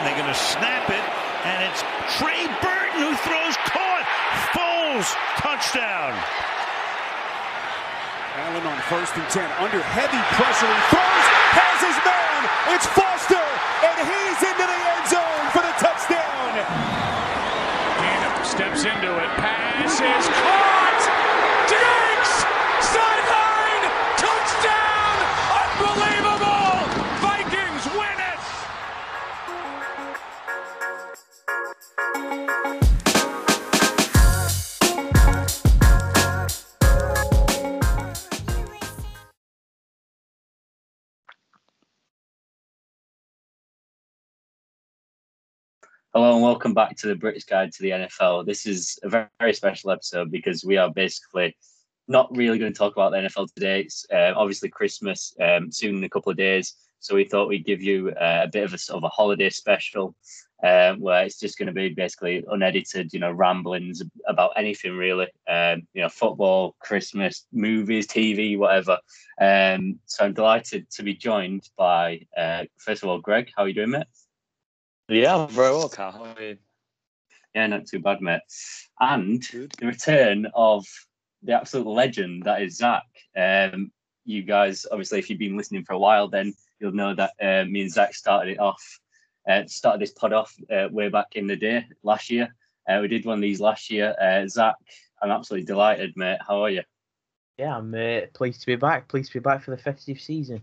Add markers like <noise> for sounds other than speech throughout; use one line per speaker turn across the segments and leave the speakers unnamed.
and they're going to snap it, and it's Trey Burton who throws caught. Foles touchdown.
Allen on first and 10, under heavy pressure. He throws, has his man. It's Foster, and he's into the end zone for the touchdown.
Keenum steps into it. Pass is caught.
And welcome back to the British Guide to the NFL. This is a very, very special episode because we are basically not really going to talk about the NFL today. It's uh, obviously Christmas um, soon in a couple of days, so we thought we'd give you uh, a bit of a sort of a holiday special um, where it's just going to be basically unedited, you know, ramblings about anything really, um, you know, football, Christmas, movies, TV, whatever. Um, so I'm delighted to be joined by, uh, first of all, Greg. How are you doing, mate?
Yeah, I'm very well, Carl. How are you?
Yeah, not too bad, mate. And the return of the absolute legend that is Zach. Um, you guys, obviously, if you've been listening for a while, then you'll know that uh, me and Zach started it off, uh, started this pod off uh, way back in the day last year. Uh, we did one of these last year. Uh, Zach, I'm absolutely delighted, mate. How are you?
Yeah, I'm uh, pleased to be back. Pleased to be back for the festive season.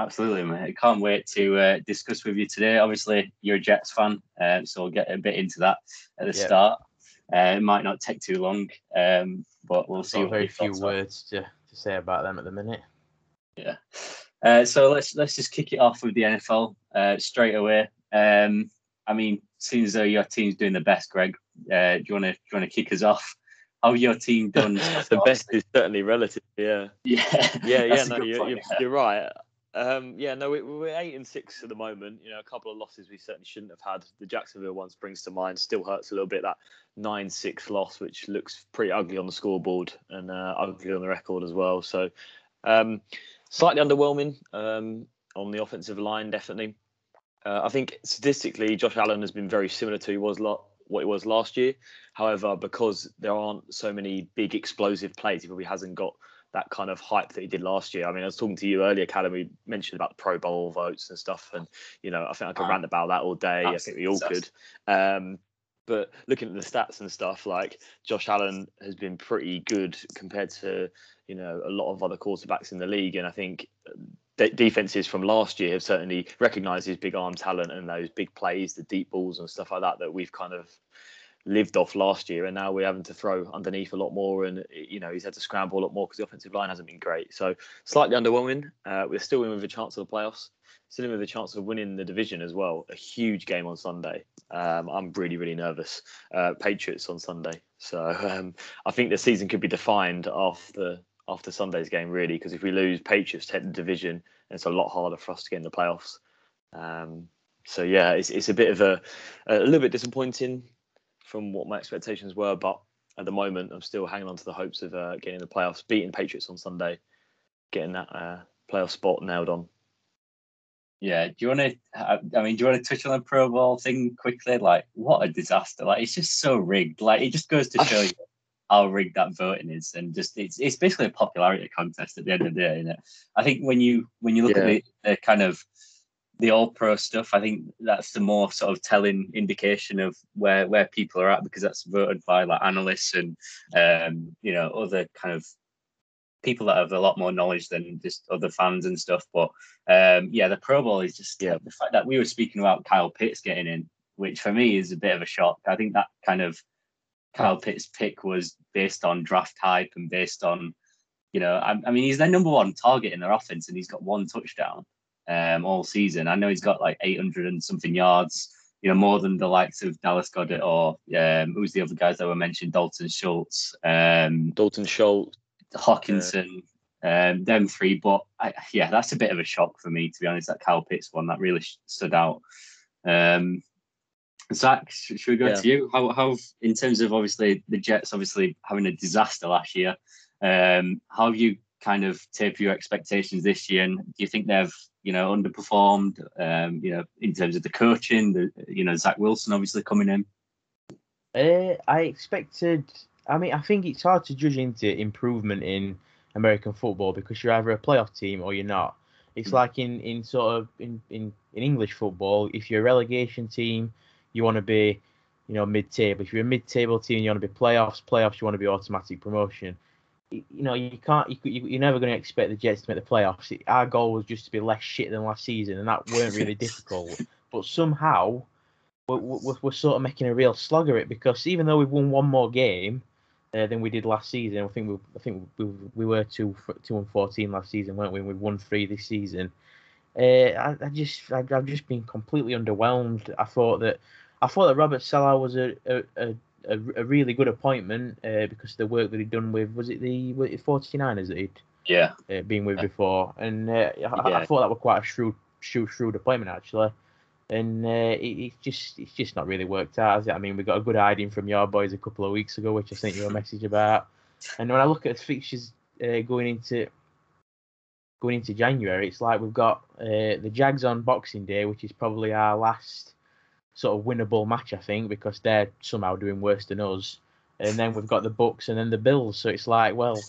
Absolutely, mate. I can't wait to uh, discuss with you today. Obviously, you're a Jets fan, um, so we'll get a bit into that at the start. Uh, it might not take too long, um, but we'll
I've
see.
very few words to, to say about them at the minute.
Yeah. Uh, so let's let's just kick it off with the NFL uh, straight away. Um, I mean, seems though your team's doing the best, Greg. Uh, do you want to do you want to kick us off? How your team done? <laughs>
the best is certainly relative. Yeah, <laughs>
Yeah.
yeah, yeah. No, you're,
point,
you're,
yeah.
you're right. Um, yeah, no, we, we're eight and six at the moment. You know, a couple of losses we certainly shouldn't have had. The Jacksonville one springs to mind. Still hurts a little bit. That nine-six loss, which looks pretty ugly on the scoreboard and uh, ugly on the record as well. So, um, slightly underwhelming um, on the offensive line, definitely. Uh, I think statistically, Josh Allen has been very similar to he was lo- what he was last year. However, because there aren't so many big explosive plays, he probably hasn't got that kind of hype that he did last year. I mean, I was talking to you earlier, Callum. We mentioned about the Pro Bowl votes and stuff, and you know, I think I could
Ah,
rant about that all day. I think we all could. Um, but looking at the stats and stuff, like Josh Allen has been pretty good compared to you know a lot of other quarterbacks in the league, and I think de- defenses from last year have certainly recognised his big arm talent and those big plays, the deep balls and stuff like that that we've kind of lived off last year, and now we're having to throw underneath a lot more, and you know he's had to scramble a lot more because the offensive line hasn't been great. So slightly underwhelming. Uh, we're still in with a chance of the playoffs, still in with a chance of winning the division as well. A huge game on Sunday. Um, I'm really really nervous. Uh, Patriots on Sunday, so um, I think the season could be defined after after Sunday's game really, because if we lose, Patriots take the division, and it's a lot harder for us to get in the playoffs. Um, so yeah, it's it's a bit of a a little bit disappointing from what my expectations were, but at the moment I'm still hanging on to the hopes of uh, getting the playoffs, beating Patriots on Sunday, getting that uh, playoff spot nailed on.
Yeah. Do you want to? I mean, do you want to touch on the Pro Bowl thing quickly? Like, what a disaster! Like, it's just so rigged. Like, it just goes to <laughs> show you how rigged that voting is, and just it's it's basically a popularity contest at the end of the day. Isn't it? I think when you when you look at the, the kind of the all pro stuff, I think that's the more sort of telling indication of where where people are at because that's voted by like analysts and um, you know other kind of people that have a lot more knowledge than just other fans and stuff. But um, yeah, the Pro Bowl is just
Yeah.
the fact that we were speaking about Kyle Pitts getting in, which for me is a bit of a shock. I think that kind of Kyle Pitts pick was based on draft hype and based on, you know, I, I mean, he's their number one target in their offense and he's got one touchdown um, all season. I know he's got like 800 and something yards, you know, more than the likes of Dallas Goedert or um, who's the other guys that were mentioned, Dalton Schultz. Um,
Dalton Schultz.
Hockenson, um, them three. But I, yeah, that's a bit of a shock for me, to be honest. That Kyle Pitts one that really sh- stood out. Um, Zach, should we go
Yeah.
to you? How, how, in terms of obviously the Jets, obviously having a disaster last year, um, how have you kind of tapered your expectations this year? And do you think they've you know, underperformed? Um, you know, in terms of the coaching, the you know Zach Wilson obviously coming in.
Uh, I expected. I mean, I think it's hard to judge into improvement in American football because you're either a playoff team or you're not. It's mm. like in, in sort of in, in, in English football, if you're a relegation team, you want to be, you know, mid-table. If you're a mid-table team, you want to be playoffs. Playoffs, you want to be automatic promotion. You, know, you can't. You, you're never going to expect the Jets to make the playoffs. Our goal was just to be less shit than last season, and that weren't really <laughs> difficult. But somehow, we're, we're, we're sort of making a real slog of it because even though we've won one more game, uh, than we did last season. I think we, I think we, we were two two and fourteen last season, weren't we? We won three this season. Uh, I, I, just I, have just been completely underwhelmed. I thought that I thought that Robert Saleh was a a, a, a a really good appointment uh, because the work that he'd done with was it the 49ers that he'd
yeah
uh, been with before, and uh, I, yeah. I, thought that was quite a shrewd shrewd shrewd appointment actually and uh, it, it's just it's just not really worked out. Has it? I mean, we got a good hiding from your boys a couple of weeks ago, which I sent you a message about. And when I look at the fixtures uh, going into going into January, it's like we've got uh, the Jags on Boxing Day, which is probably our last sort of winnable match, I think, because they're somehow doing worse than us. And then we've got the Bucks and then the Bills. So it's like, well,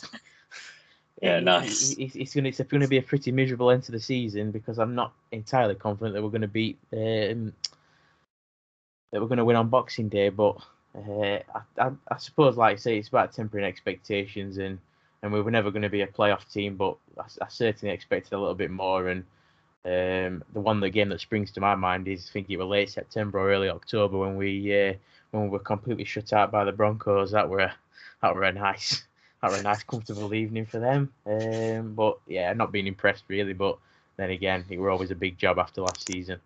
<laughs>
yeah, nice.
It, it's going to it's to be a pretty miserable end to the season because I'm not entirely confident that we're going to beat um, that we're going to win on Boxing Day. But uh, I, I, I, suppose, like I say, it's about tempering expectations, and and we were never going to be a playoff team, but I, I certainly expected a little bit more. And um, the one the game that springs to my mind is I think it was late September or early October when we uh, when we were completely shut out by the Broncos. That were that were a nice <laughs> that were a nice, comfortable evening for them. Um, but yeah, not being impressed really. But then again, it were always a big job after last season.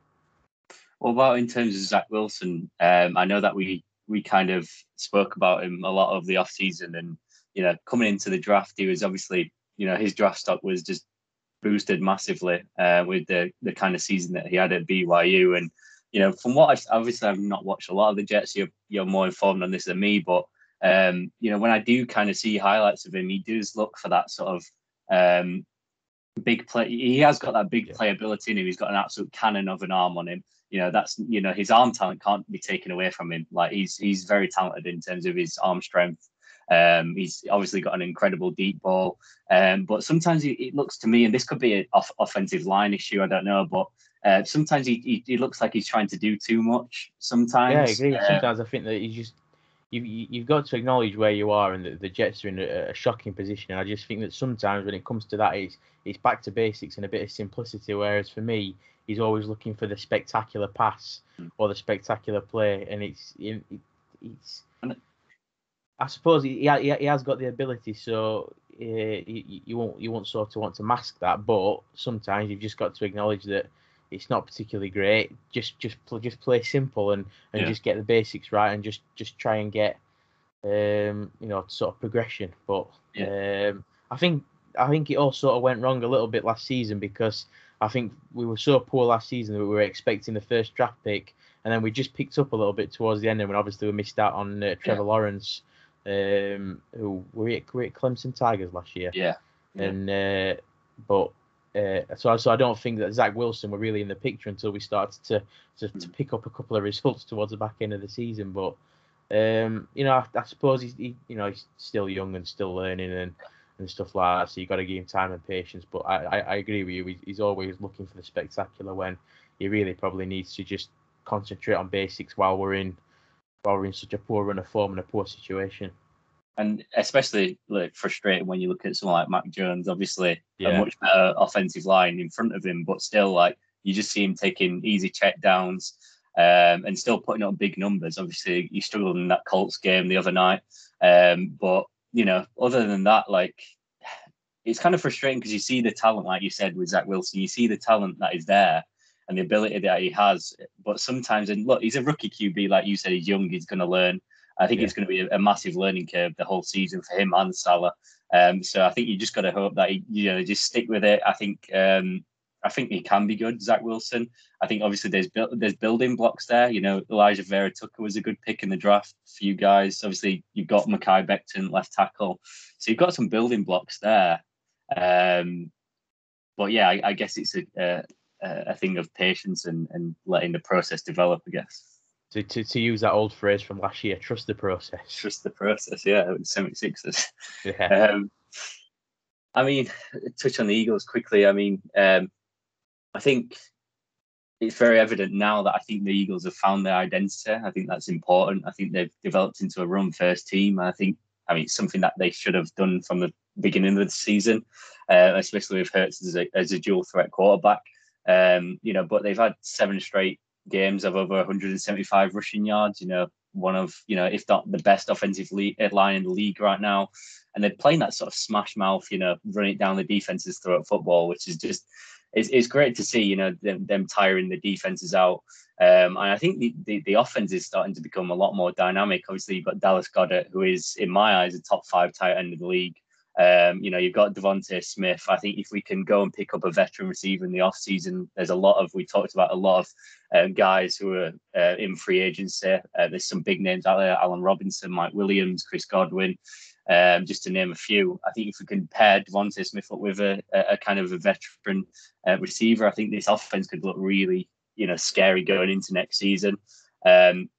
What about in terms of Zach Wilson? Um, I know that we we kind of spoke about him a lot of the off season, and you know, coming into the draft, he was obviously you know his draft stock was just boosted massively uh, with the the kind of season that he had at BYU, and you know, from what I've obviously I've not watched a lot of the Jets. You're you're more informed on this than me, but um, you know, when I do kind of see highlights of him, he does look for that sort of um, big play. He has got that big yeah. playability in him. He's got an absolute cannon of an arm on him. You know, that's you know his arm talent can't be taken away from him. Like he's he's very talented in terms of his arm strength. Um, he's obviously got an incredible deep ball, um, but sometimes it, it, looks to me, and this could be an off- offensive line issue. I don't know, but uh, sometimes he, he, he, looks like he's trying to do too much. Sometimes,
yeah, I agree. Uh, sometimes I think that he's just you've you've got to acknowledge where you are, and the, the Jets are in a, a, shocking position. And I just think that sometimes when it comes to that, it's it's back to basics and a bit of simplicity. Whereas for me, he's always looking for the spectacular pass hmm. or the spectacular play, and it's it, it's. I suppose he, he he has got the ability, so uh, you, you won't you won't sort of want to mask that. But sometimes you've just got to acknowledge that it's not particularly great. Just just just play simple and, and yeah. just get the basics right and just just try and get um, you know sort of progression. But yeah. um, I think I think it all sort of went wrong a little bit last season because I think we were so poor last season that we were expecting the first draft pick and then we just picked up a little bit towards the end and when obviously we missed out on uh, Trevor yeah. Lawrence um, who were at, were at Clemson Tigers last year.
Yeah.
And uh, but uh, so, so I don't think that Zach Wilson were really in the picture until we started to, to, to pick up a couple of results towards the back end of the season. But um, you know, I, I suppose he's he, you know he's still young and still learning and, and stuff like that. So you got to give him time and patience. But I, I, I agree with you. He's always looking for the spectacular when he really probably needs to just concentrate on basics while we're in while we're in such a poor run of form and a poor situation
and especially like frustrating when you look at someone like Mac Jones, obviously yeah. a much better offensive line in front of him, but still like you just see him taking easy check downs um, and still putting up big numbers. Obviously, he struggled in that Colts game the other night, um, but you know, other than that, like it's kind of frustrating because you see the talent, like you said with Zach Wilson, you see the talent that is there and the ability that he has, but sometimes and look, he's a rookie QB, like you said, he's young, he's going to learn. I think yeah. it's going to be a, massive learning curve the whole season for him and Saleh. Um, so I think you just got to hope that he, you know just stick with it. I think um, I think he can be good, Zach Wilson. I think obviously there's there's building blocks there. You know, Alijah Vera-Tucker was a good pick in the draft for you guys. Obviously, you've got Mekhi Becton left tackle, so you've got some building blocks there. Um, but yeah, I, I guess it's a, a, a thing of patience and, and letting the process develop. I guess.
To, to, to use that old phrase from last year, trust the process.
Trust the process, yeah, the 76ers.
Yeah.
Um, I mean, touch on the Eagles quickly. I mean, um, I think it's very evident now that I think the Eagles have found their identity. I think that's important. I think they've developed into a run first team. I think, I mean, it's something that they should have done from the beginning of the season, uh, especially with Hurts as a, as a dual threat quarterback. Um, you know, but they've had seven straight games of over 175 rushing yards. You know, one of you know, if not the best offensive lead, line in the league right now, and they're playing that sort of smash mouth, you know, running down the defenses throughout football, which is just it's, it's great to see. You know, them, them tiring the defenses out. Um, and I think the, the, the offense is starting to become a lot more dynamic. Obviously, you've got Dallas Goedert, who is, in my eyes, a top five tight end of the league. Um, you know, you've got DeVonta Smith. I think if we can go and pick up a veteran receiver in the offseason, there's a lot of, we talked about a lot of um, guys who are uh, in free agency. Uh, there's some big names out there Allen Robinson, Mike Williams, Chris Godwin, um, just to name a few. I think if we can pair DeVonta Smith up with a, a, a kind of a veteran uh, receiver, I think this offense could look really, you know, scary going into next season. Um,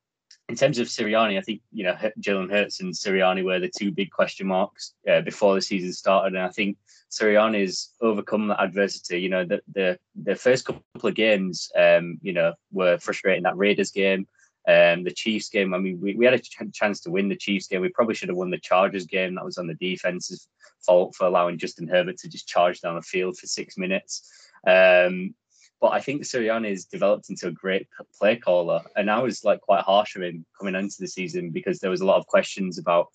in terms of Sirianni, I think you know Jalen Hurts and Sirianni were the two big question marks uh, before the season started, and I think Sirianni's overcome that adversity. You know, the the, the first couple of games, um, you know, were frustrating. That Raiders game, um, the Chiefs game. I mean, we, we had a ch- chance to win the Chiefs game. We probably should have won the Chargers game. That was on the defense's fault for allowing Justin Herbert to just charge down the field for six minutes. Um, but I think Sirianni has developed into a great play caller, and I was like quite harsh of him coming into the season because there was a lot of questions about,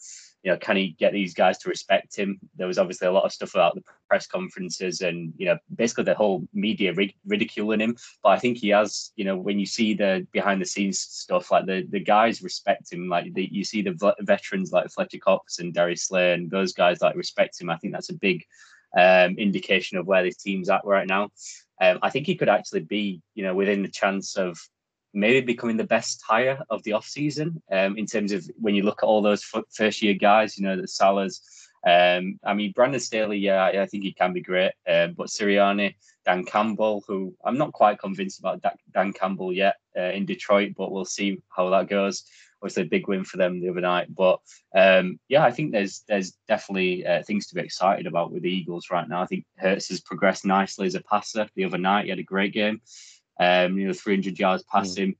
you know, can he get these guys to respect him? There was obviously a lot of stuff about the press conferences and you know basically the whole media ridiculing him. But I think he has, you know, when you see the behind the scenes stuff, like the the guys respect him. Like the, you see the veterans like Fletcher Cox and Darius Slay and those guys like respect him. I think that's a big um, indication of where this team's at right now. Um, I think he could actually be, you know, within the chance of maybe becoming the best hire of the offseason um, in terms of when you look at all those first year guys, you know, the Salehs. Um, I mean, Brandon Staley, yeah, I, think he can be great. Um, but Sirianni, Dan Campbell, who I'm not quite convinced about Dan Campbell yet uh, in Detroit, but we'll see how that goes obviously a big win for them the other night. But um, yeah, I think there's there's definitely uh, things to be excited about with the Eagles right now. I think Hurts has progressed nicely as a passer. The other night he had a great game. Um, you know, 300 yards passing.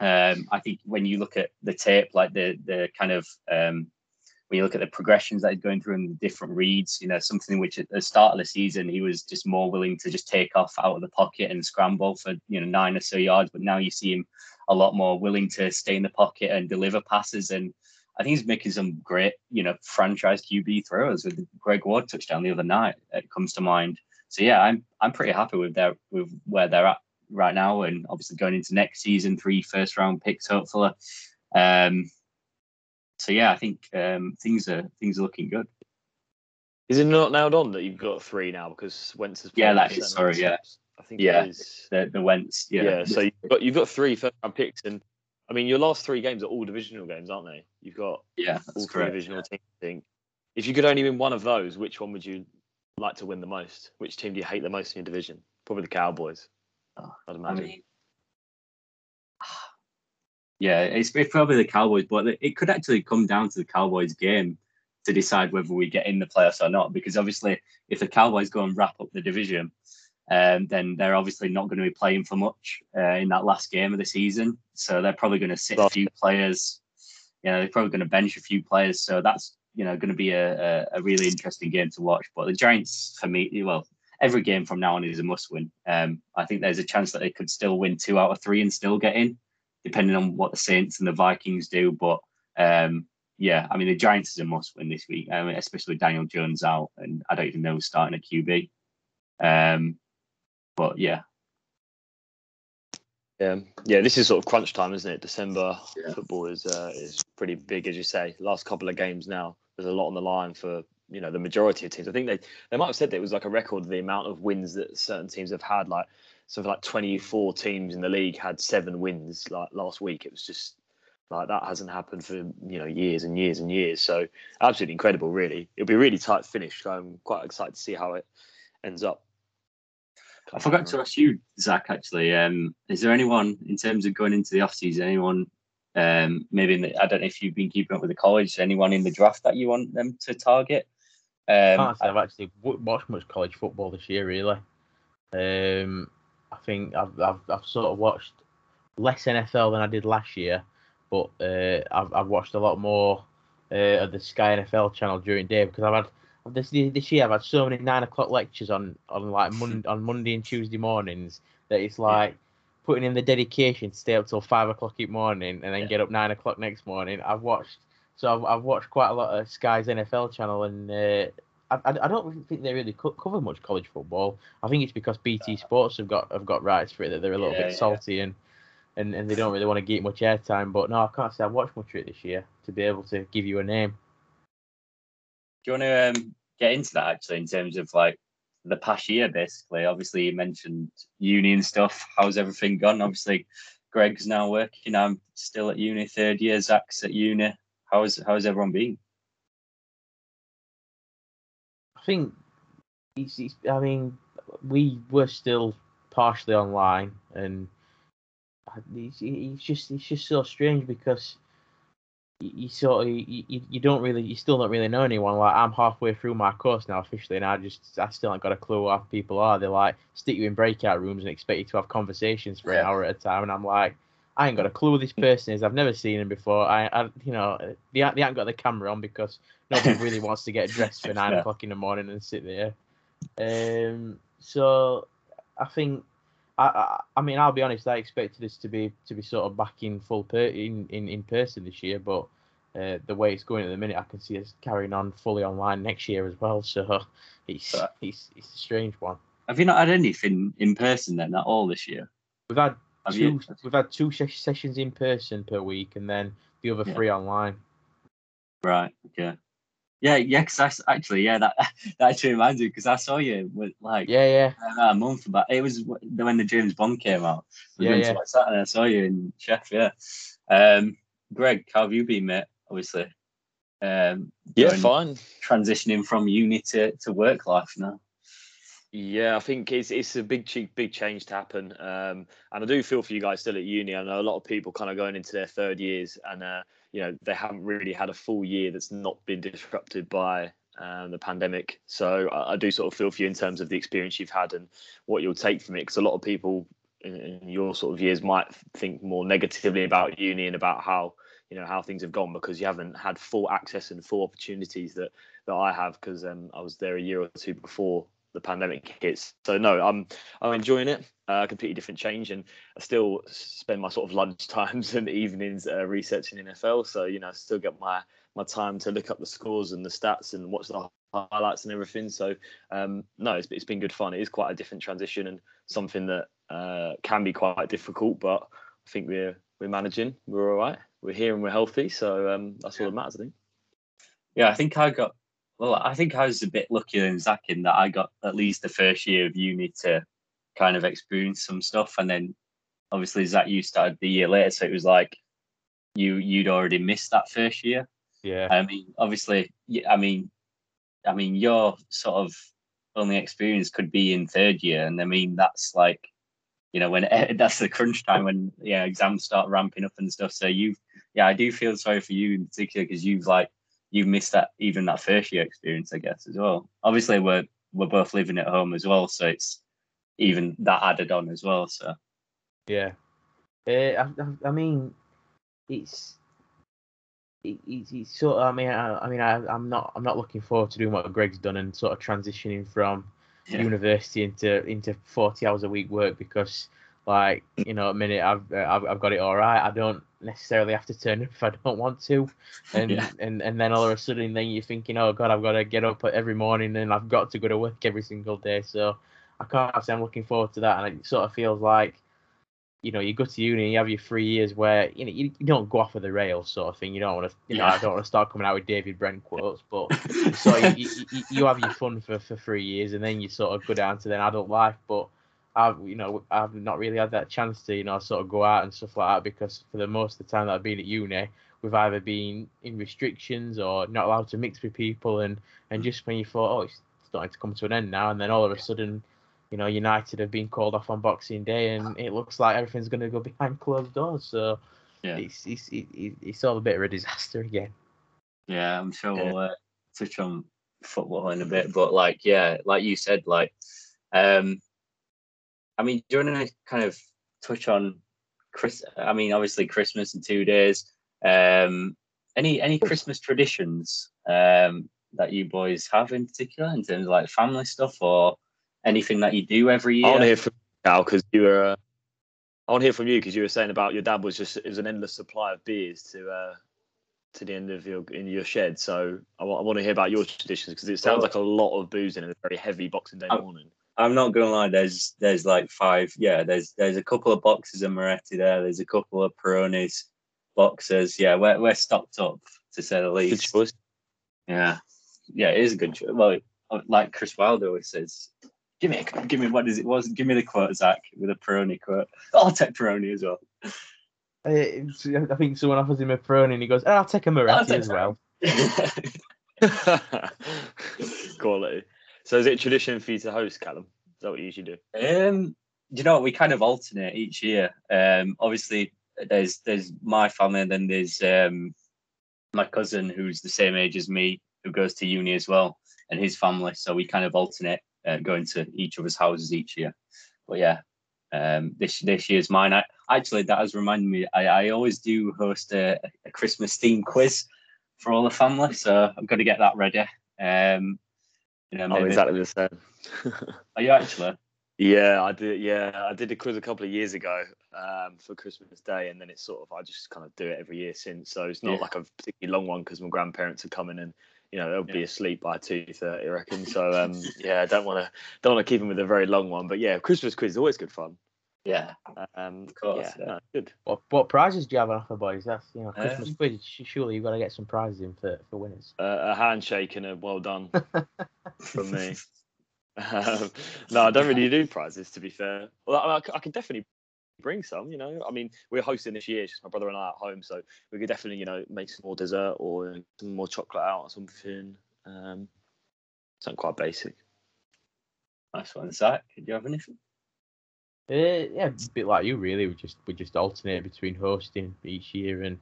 Mm. Um, I think when you look at the tape, like the the kind of um, when you look at the progressions that he's going through and the different reads, you know, something which at the start of the season he was just more willing to just take off out of the pocket and scramble for you know nine or so yards, but now you see him a lot more willing to stay in the pocket and deliver passes. And I think he's making some great, you know, franchise QB throws with the Greg Ward touchdown the other night. It comes to mind. So yeah, I'm I'm pretty happy with their with where they're at right now, and obviously going into next season, three first round picks hopefully. Um, so yeah, I think um, things are things are looking good.
Is it not nailed on that you've got three now because Wentz has?
Yeah, that is. Sorry, yeah.
I think
yeah,
it is.
The, the Wentz. Yeah.
yeah. So you've got you've got three first round picks, and I mean your last three games are all divisional games, aren't they? You've got
yeah,
all three
correct,
divisional yeah. teams. I think if you could only win one of those, which one would you like to win the most? Which team do you hate the most in your division? Probably the Cowboys. Oh, I'd imagine. I mean,
yeah, it's, it's probably the Cowboys, but it could actually come down to the Cowboys game to decide whether we get in the playoffs or not. Because obviously, if the Cowboys go and wrap up the division, um, then they're obviously not going to be playing for much uh, in that last game of the season. So they're probably going to sit a few players. You know, they're probably going to bench a few players. So that's you know going to be a, a, a, really interesting game to watch. But the Giants, for me, well, every game from now on is a must-win. Um, I think there's a chance that they could still win two out of three and still get in, depending on what the Saints and the Vikings do. But um, yeah, I mean the Giants is a must-win this week, I mean, especially Daniel Jones out, and I don't even know who's starting at QB. Um, but yeah.
Yeah, yeah. This is sort of crunch time, isn't it? December
yeah.
football is uh, is pretty big, as you say. Last couple of games now, there's a lot on the line for you know the majority of teams. I think they they might have said that it was like a record the amount of wins that certain teams have had. Like something like 24 teams in the league had seven wins like last week. It was just like that hasn't happened for you know years and years and years. So absolutely incredible, really. It'll be a really tight finish. So I'm quite excited to see how it ends up.
I forgot to ask you, Zach. Actually, um, is there anyone in terms of going into the off season? Anyone, um, maybe in the, I don't know if you've been keeping up with the college. Anyone in the draft that you want them to target?
Um, Can't say I've actually watched much college football this year, really. Um, I think I've, I've, I've sort of watched less NFL than I did last year, but uh, I've, I've watched a lot more uh, of the Sky NFL channel during day because I've had this this year I've had so many nine o'clock lectures on on like Monday, <laughs> on Monday and Tuesday mornings that it's like yeah. putting in the dedication to stay up till five o'clock in the morning and then yeah. get up nine o'clock next morning. I've watched so I've, I've watched quite a lot of Sky's NFL channel and uh, I, I don't think they really cover much college football. I think it's because BT Sports have got have got rights for it that they're a little yeah, bit salty and, and and they don't really want to get much airtime. But no, I can't say I've watched much of it this year to be able to give you a name.
Do you want to um, get into that actually in terms of like the past year, basically? Obviously, you mentioned uni and stuff. How's everything gone? Obviously, Greg's now working. I'm still at uni, third year. Zach's at uni. How's how's everyone been?
Think it's, it's, I mean, we were still partially online, and it's, it's just it's just so strange because you sort of you, you don't really you still don't really know anyone. Like i'm halfway through my course now officially and i just i still haven't got a clue what people are. They like stick you in breakout rooms and expect you to have conversations for yeah. an hour at a time and i'm like i ain't got a clue who this person is. I've never seen him before. I, I you know they, they haven't got the camera on because nobody <laughs> really wants to get dressed for nine yeah. o'clock in the morning and sit there um so i think I, I, I mean, I'll be honest. I expected this to be to be sort of back in full per, in, in in person this year, but uh, the way it's going at the minute, I can see us carrying on fully online next year as well. <laughs> So it's it's it's a strange one.
Have you not had anything in person then at all this year?
We've had Have two. You? We've had two sessions in person per week, and then the other yeah. three online.
Right. Okay. Yeah, yeah, because actually, yeah, that <laughs> that actually reminds me because I saw you with like
yeah,
yeah, a month back. It was when the James Bond came out. Yeah, yeah. And I saw you in Chef. Yeah. Um, Greg, how have you been, mate? Obviously. Um,
yeah, fine.
Transitioning from uni to, to work life now.
Yeah, I think it's it's a big big change to happen, um, and I do feel for you guys still at uni. I know a lot of people kind of going into their third years, and uh, you know they haven't really had a full year that's not been disrupted by um, the pandemic. So I, I, do sort of feel for you in terms of the experience you've had and what you'll take from it, because a lot of people in, your sort of years might think more negatively about uni and about how you know how things have gone because you haven't had full access and full opportunities that that I have because um, I was there a year or two before the pandemic hits. So no, I'm I'm enjoying it. Uh, completely different change, and I still spend my sort of lunch <laughs> times and evenings uh, researching NFL. So you know, I still get my my time to look up the scores and the stats and watch the highlights and everything. So um, no, it's, it's been good fun. It is quite a different transition and something that uh, can be quite difficult, but I think we're we're managing. We're all right. We're here and we're healthy. So um, that's all that matters, I think.
Yeah, I think I got well, I think I was a bit luckier than Zach in that I got at least the first year of uni to kind of experience some stuff, and then obviously Zach, you started the year later, so it was like you you'd already missed that first year.
Yeah.
I mean, obviously, I mean, I mean, your sort of only experience could be in third year, and I mean that's like, you know, when <laughs> that's the crunch time when yeah exams start ramping up and stuff. So you've yeah, I do feel sorry for you in particular because you've like you missed that even that first year experience, I guess, as well. Obviously, we're we're both living at home as well, so it's even that added on as well. So
yeah, uh, I, I mean, it's it, it's, it's sort of. I mean, I, I mean, I, I'm not I'm not looking forward to doing what Greg's done and sort of transitioning from yeah. university into into 40 hours a week work because like you know, a minute I've uh, I've, I've got it all right. I don't necessarily have to turn <laughs> up if I don't want to, and yeah. and and then all of a sudden, then you're thinking, oh god, I've got to get up every morning and I've got to go to work every single day. So I can't say I'm looking forward to that, and it sort of feels like. You know, you go to uni, you have your three years where you know you, you don't go off of the rails, sort of thing. You don't want to, you know, I don't want to start coming out with David Brent <laughs> quotes, but so you, you, you have your fun for, for three years, and then you sort of go down to then adult life. But I've you know I've not really had that chance to you know sort of go out and stuff like that because for the most of the time that I've been at uni, we've either been in restrictions or not allowed to mix with people, and and just when you thought oh it's starting to come to an end now, and then all of a sudden, you know, United have been called off on Boxing Day, and it looks like everything's going to go <laughs> behind closed doors. So
Yeah.
it's, it's it, it- it's all a bit of a disaster again.
Yeah, I'm sure
Yeah.
we'll uh, touch on football in a bit, but like, yeah, like you said, like, um, I mean, do you want to kind of touch on Chris? I mean, obviously Christmas in two days. Um, any any Christmas traditions um that you boys have in particular in terms of like family stuff or anything that you do every year?
I want to hear from you now because you were. Uh, I want to hear from you because you were saying about your dad was just it was an endless supply of beers to uh, to the end of your in your shed. So I want to hear about your traditions because it sounds like a lot of booze in a very heavy Boxing Day
I'm-
morning.
I'm not gonna lie. There's there's like five. Yeah, there's there's a couple of boxes of Moretti there. There's a couple of Peronis boxes. Yeah, we're we're stocked up to say the
Good
least.
choice.
Yeah, yeah, it is a good choice. Well, uh, like Chris Wilder always says, "Give me, a, give me what is it was? Give me the quote, Zach, with a Peroni quote. <laughs> I'll take Peroni as well."
Uh, I think someone offers him a Peroni and he goes, "Oh, "I'll take a Moretti
take
as well." <laughs> <laughs>
Quality. So is it tradition for you to host, Callum? Is that what you usually do?
Um, you know, we kind of alternate each year. Um, obviously, there's there's my family, and then there's um, my cousin who's the same age as me, who goes to uni as well, and his family. So we kind of alternate uh, going to each other's houses each year. But yeah, um, this this year's mine. I, actually, that has reminded me. I, I always do host a, a Christmas themed quiz for all the family, so I'm going to get that ready. Um, know,
Oh,
maybe,
exactly the same.
are <laughs> you actually?
Yeah, I did. Yeah, I did a quiz a couple of years ago um, for Christmas Day, and then it's sort of I just kind of do it every year since. So it's not
Yeah.
like a particularly long one because my grandparents are coming and you know they'll be asleep by two thirty, I reckon. So um, yeah, I don't want to don't want to keep them with a very long one, but yeah, Christmas quiz is always good fun.
Yeah,
Um,
Of course,
yeah,
yeah.
no, good.
What what prizes do you have on offer, boys? That's you know Christmas
Um,
quiz. Surely you've got to get some prizes in for, for winners.
Uh, a handshake and a well done <laughs> from me. Um, no, I don't really do prizes to be fair. Well, I, I c- I could definitely bring some. You know, I mean, we're hosting this year. It's just my brother and I at home, so we could definitely, you know, make some more dessert or some more chocolate out or something. Um, something quite basic.
Nice one, Zach. Did you have anything?
Uh, yeah, a bit like you really. We just we just alternate between hosting each year, and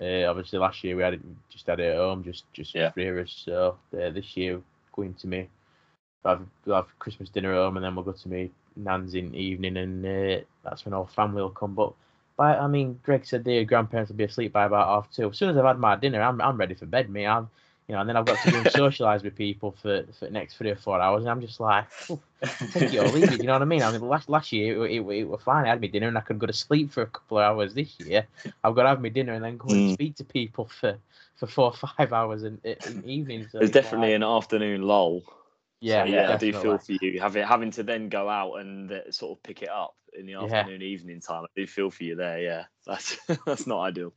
uh, obviously last year we had it just had it at home, just just
Yeah.
three of us. So uh, this year going to me, have we'll have Christmas dinner at home, and then we'll go to me nan's in the evening, and uh, that's when all family will come. But by I mean, Greg said their grandparents will be asleep by about half two. As soon as I've had my dinner, I'm I'm ready for bed, me. I'm you know, and then I've got to go and socialise with people for, for the next three or four hours, and I'm just like, "Oof, take it or leave it. You know what I mean? I mean, last last year it, it, it was fine. I had my dinner and I could go to sleep for a couple of hours. This year, I've got to have my dinner and then go and
Mm.
speak to people for, for four or <laughs> five hours in, in the evening. So
There's definitely
like-
an afternoon lull.
yeah,
So, yeah, I do feel for you having having to then go out and uh, sort of pick it up in the afternoon, evening time. I do feel for you there. Yeah, <laughs> that's that's not ideal.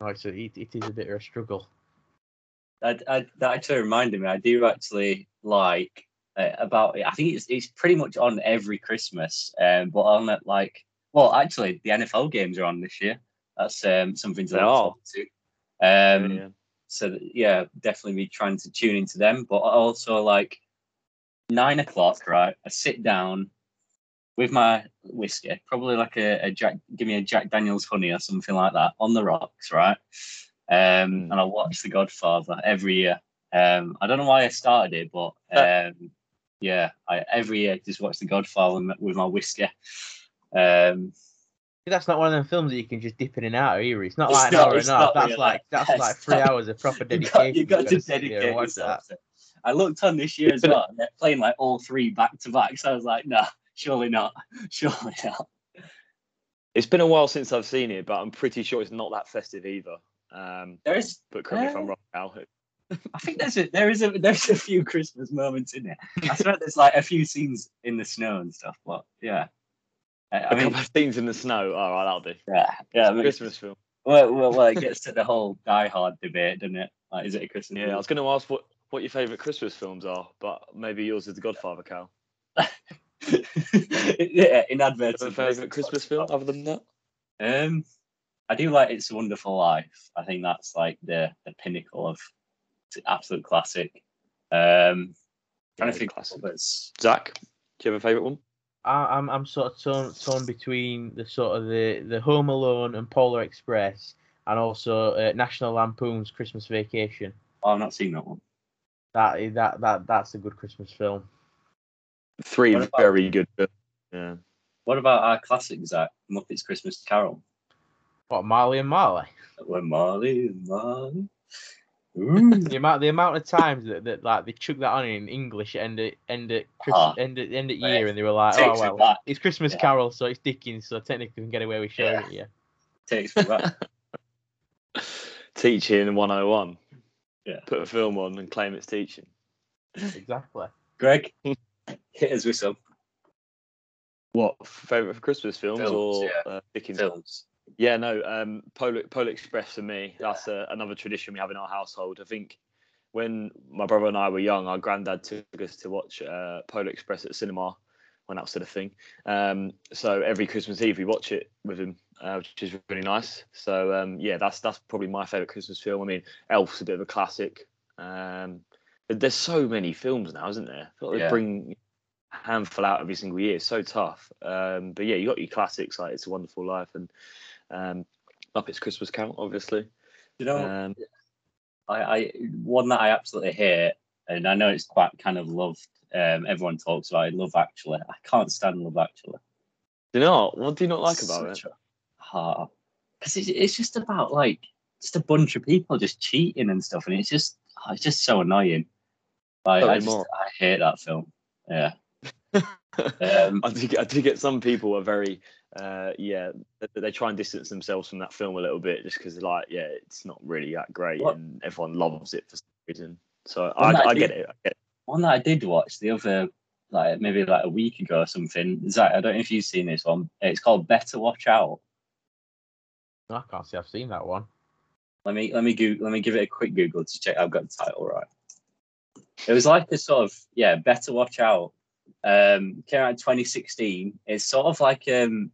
It's a, it, it is a bit of a struggle.
I, I, that actually reminded me. I do actually like uh, about it. I think it's it's pretty much on every Christmas, um, but on it like well, actually the NFL games are on this year. That's um, something to look
are.
forward to. Um,
yeah.
so that, yeah, definitely be trying to tune into them. But also like nine o'clock, right? I sit down with my whiskey, probably like a, a Jack, give me a Jack Daniel's honey or something like that on the rocks, right? Um,
Mm.
and I watch The Godfather every year. Um, I don't know why I started it, but um, yeah, I every year just watch The Godfather with my- with whiskey. Um,
That's not one of them films that you can just dip in and out of either. It's not
It's
like an hour and a half.
not
That's
really.
like that's like three
not-
hours of proper <laughs>
you
dedication.
got, you got
You've
to
gotta
dedicate yourself. to. I looked on this year as well, and they're playing like all three back to back. So I was like, no, surely not, <laughs> surely not.
It's been a while since I've seen it, but I'm pretty sure it's not that festive either. Um,
There is,
but correct me if I'm
Uh,
wrong, Al. <laughs>
I think there's a there is a there's a few Christmas moments in it. I swear there's like a few scenes in the snow and stuff. But yeah, I,
A
I mean,
couple of scenes in the snow. All right, that'll do.
yeah, yeah.
Christmas film.
well, well, well, it gets to the whole Die Hard debate, doesn't it? Like, is it a Christmas?
Yeah, I was going to ask what, what your favourite Christmas films are, but maybe yours is The Godfather, Cal. <laughs>
yeah, inadvertent.
A favourite Christmas film other than that?
Um, I do like It's a Wonderful Life. I think that's like the the pinnacle of it's an absolute classic. Um, trying
Yeah,
to think
classic.
of others.
Zach? Do you have a favourite one?
I, I'm I'm sort of torn, torn between the sort of the the Home Alone and Polar Express, and also uh, National Lampoon's Christmas Vacation.
Oh, I've not seen that one.
That is that that that's a good Christmas film.
Three
about-
very good. films. Yeah.
What about our classic, Zach? Muppets Christmas Carol.
What Marley and Marley?
When Marley, and Marley.
The amount the amount of times that, that like they chuck that on in English at end of end of Christmas,
Ah,
end of end of
mate,
year, and they were like, oh well,
back.
it's Christmas
Yeah.
Carol, so it's Dickens, so technically we can get away with showing
Yeah.
it. Yeah,
Takes me back. <laughs>
Teaching 101.
Yeah.
Put a film on and claim it's teaching.
exactly.
Greg, <laughs> hit us with some
What favorite Christmas films,
Films,
or
yeah.
uh, Dickens?
films.
Yeah, no. Um, Polar, Polar Express for me. That's uh, another tradition we have in our household. I think when my brother and I were young, our granddad took us to watch uh, Polar Express at the cinema when that was still a thing. Um, so every Christmas Eve we watch it with him, uh, which is really nice. So um, yeah, that's that's probably my favorite Christmas film. I mean, Elf's a bit of a classic. Um, but there's so many films now, isn't there? I like they bring a handful out every single year. It's so tough. Um, but yeah, you got your classics like It's a Wonderful Life and um, Muppets Christmas Count, obviously.
You know,
Um,
I, I one that I absolutely hate, and I know it's quite kind of loved. Um, everyone talks about it. Love Actually. I can't stand Love Actually.
do you know what? Do you not like about it?
Such a hard because it's, it's just about like just a bunch of people just cheating and stuff, and it's just oh, it's just so annoying. Like, I just. I hate that film. Yeah. <laughs> Um,
I do, get, I do get some people are very, uh, yeah, they, they try and distance themselves from that film a little bit just because, like, yeah, it's not really that great
What?
and everyone loves it for some reason. So
Well,
I,
that
I
did-
get it. I get it.
one that I did watch the other like maybe like a week ago or something. Zach, I don't know if you've seen this one. It's called Better Watch Out.
I can't see I've seen that one.
Let me let me go, let me give it a quick Google to check I've got the title right. It was like a sort of yeah, Better Watch Out. Um came out in 2016. It's sort of like um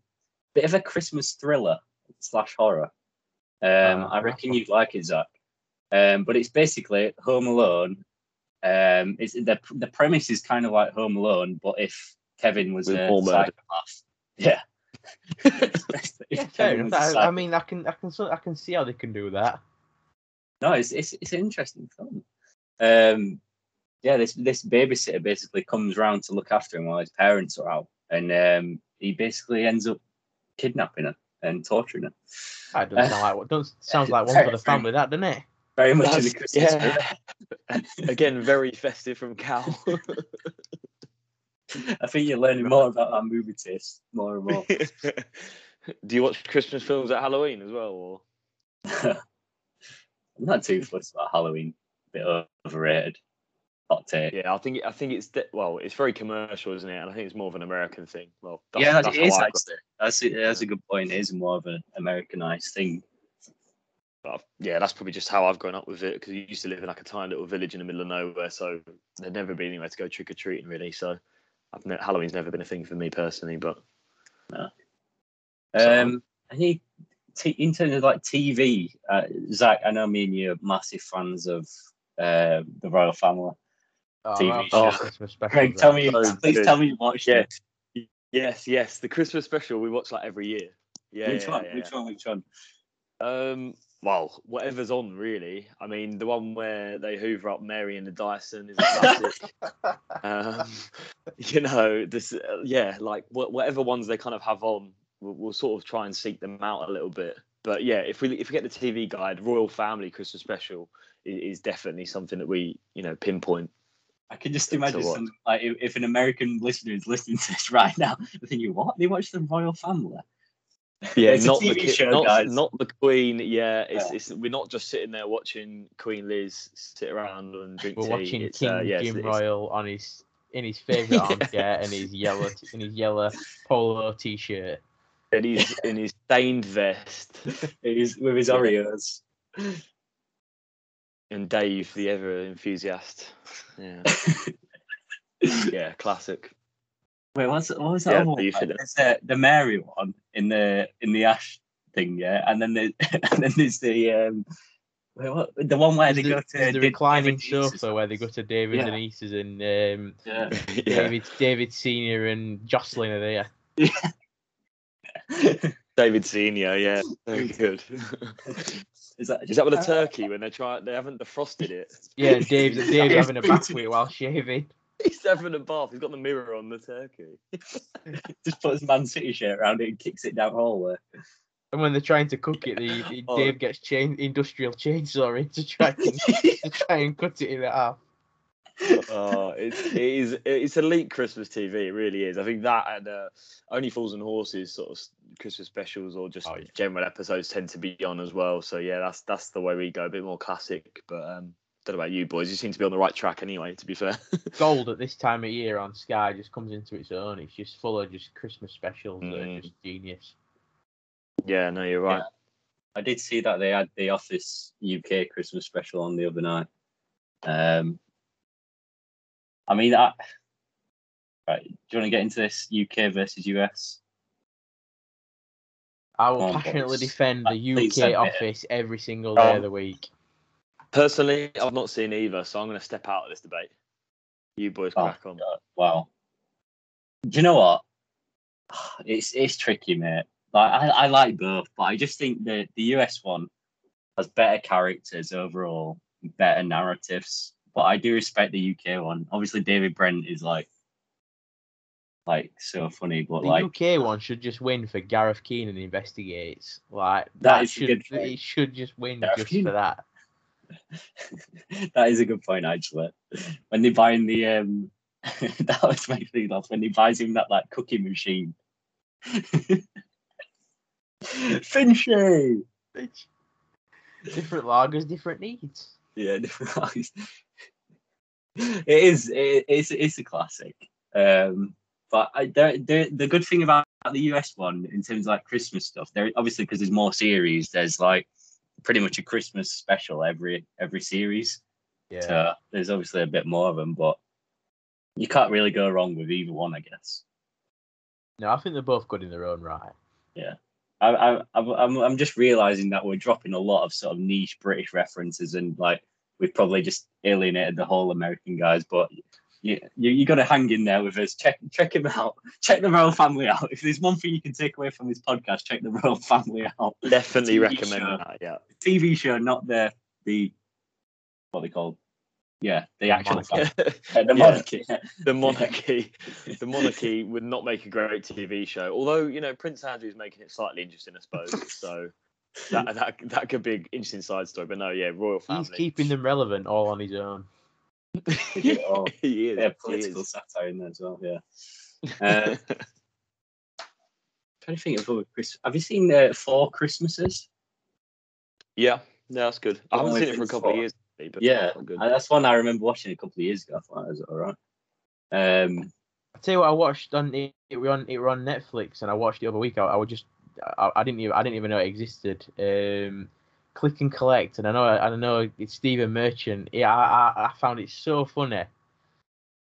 bit of a Christmas thriller slash horror. Um
Ah,
I reckon you'd like it, Zach. Um but it's basically Home Alone. Um it's the the premise is kind of like Home Alone, but if Kevin was
With
a psychopath. Yeah. <laughs>
Yeah, fair
Kevin
enough.
was a
I, mean, I can I can I can see how they can do that.
No, it's it's it's an interesting film. Um, yeah, this this babysitter basically comes round to look after him while his parents are out, and um, he basically ends up kidnapping her and torturing her.
That doesn't sound like what does <laughs> sounds like one
Very
for the family, that doesn't it?
Very much in the
That's-
Christmas spirit.
yeah. <laughs> Again, very festive from Cal. <laughs>
I think you're learning more about our movie taste more and more.
do you watch Christmas films at Halloween as well? Or?
I'm not too fussed about Halloween. A bit overrated. Hot take.
Yeah, I think I think it's well, it's very commercial, isn't it? And I think it's more of an American thing. Well, that's,
yeah,
that's
it is
I
actually. That's a, that's a good point. It is more of an Americanized thing.
But yeah, that's probably just how I've grown up with it because you used to live in like a tiny little village in the middle of nowhere, so there'd never been anywhere to go trick or treating really. So I've ne- Halloween's never been a thing for me personally, but
Um, any t- in terms of like TV, uh, Zach, I know me and you are massive fans of uh, the Royle Family.
Oh,
TV show.
seen Christmas specials,
Craig, tell me,
so
please
good.
tell me you watched
yeah,
it.
yes, yes, the Christmas special we watch like every year. Yeah,
which
yeah,
one?
yeah,
which one? Which one?
Um, well, whatever's on really. I mean, the one where they hoover up Mary and the Dyson is a classic. <laughs> um, <laughs> you know, this, uh, yeah, like wh- whatever ones they kind of have on, we'll, we'll sort of try and seek them out a little bit. But yeah, if we if we get the TV guide, Royle Family Christmas Special is, is definitely something that we you know pinpoint.
I can just imagine some, like if, if an American listener is listening to this <laughs> right now, they're thinking, "What? They watch the royal family?" <laughs>
Yeah,
It's a
not the
TV
ki-
show,
not,
guys.
not the Queen. Yeah, it's,
Yeah.
it's we're not just sitting there watching Queen Liz sit around and drink
We're
tea.
watching
It's,
King
uh, yeah,
Jim
it's-
Royle on his in his favourite <laughs> armchair and his yellow in his yellow polo t-shirt.
and he's in his stained vest.
He's with his Oreos.
And Dave, the ever enthusiast. Yeah, <laughs> <laughs> yeah, classic.
Wait, what's what was that
Yeah,
other one?
you
There's uh, the Mary one in the in the Ash thing, yeah, and then the, <laughs> and then there's the um Wait, what? The one where
There's
they
the,
go to
the
David
reclining
Denise's
sofa where they go to David
Yeah.
Denise's and um,
Yeah.
yeah.
David David Senior and Jocelyn are there.
David Senior, yeah, very good.
Is that
Is that with a uh, turkey when they try? They haven't defrosted it. <laughs>
Yeah, and Dave's, Dave's <laughs> having a bath with while shaving.
He's having a bath. He's got the mirror on the turkey. <laughs>
just puts Man City shirt around it and kicks it down hallway?
And when they're trying to cook it, the, the-
Oh.
Dave gets chain industrial chainsaw in to try and, to try and cut it in half.
Oh, it's it is it's elite Christmas TV. It really is. I think that and uh, Only Fools and Horses sort of Christmas specials or just
Oh, yeah.
general episodes tend to be on as well. So yeah, that's that's the way we go. A bit more classic, but um, don't know about you boys. You seem to be on the right track anyway. To be fair. <laughs>
Gold at this time of year on Sky just comes into its own. It's just full of just Christmas specials that are
Mm.
just genius.
yeah, no, you're right.
I did see that they had the Office UK Christmas special on the other night. Um, I mean, I, right. Do you want to get into this UK versus US?
I will
on,
passionately
boys.
defend
Uh,
the
please
UK office every single day
Um,
of the week.
Personally, I've not seen either, so I'm going to step out of this debate. You boys
Oh,
on.
God, wow. Do you know what? <sighs> It's it's tricky, mate. Like I, I like both, but I just think the the US one has better characters overall, better narratives. But I do respect the UK one. Obviously, David Brent is like like so funny, but
The
like
UK one should just win for Gareth Keenan investigates. Like
That
that,
is a
should
good point.
it should just win
Gareth
just
Keenan.
for that. <laughs>
that is a good point actually. When they buy him the um <laughs> that was my thing laugh when he buys him that like cooking machine. <laughs> Finchy.
Bitch. Different lagers, different needs.
Yeah, different eyes. It is. It, it's it's a classic. Um, but I, the, the the good thing about the US one in terms of like Christmas stuff, there obviously because there's more series. There's like pretty much a Christmas special every every series.
Yeah.
So there's obviously a bit more of them, but you can't really go wrong with either one, I guess.
No, I think they're both good in their own right. Yeah.
I, I, I'm, I'm I'm just realizing that we're dropping a lot of sort of niche British references, and like we've probably just alienated the whole American guys. But you, you, you got to hang in there with us. Check check him out. Check the Royle Family out. If there's one thing you can take away from this podcast, check the Royle Family out.
Definitely recommend
show.
that. Yeah.
TV show, not the the what they called. Yeah, the actual
Monarchy. <laughs>
Uh, the
Yeah.
monarchy. <laughs>
the monarchy the monarchy would not make a great tv show although you know prince andrew's making it slightly interesting i suppose so that, that that could be an interesting side story but no yeah royal family
He's keeping them relevant all on his own. <laughs>
Oh,
he is
yeah,
he
political
is.
satire in there as well. Yeah. <laughs> Uh, trying to think of other Christmas. Have you seen uh, Four Christmases?
yeah no that's good i haven't seen it for a
Prince
couple of years but
Yeah,
quite good.
Uh, that's one I remember watching a couple of years ago. I thought it was all right. Um,
I tell you what, I watched on it. It were on it were on Netflix, and I watched it the other week. I, I would just, I, I didn't even, I didn't even know it existed. Um, Click and collect, and I know, I know it's Stephen Merchant. Yeah, I, I, I found it so funny.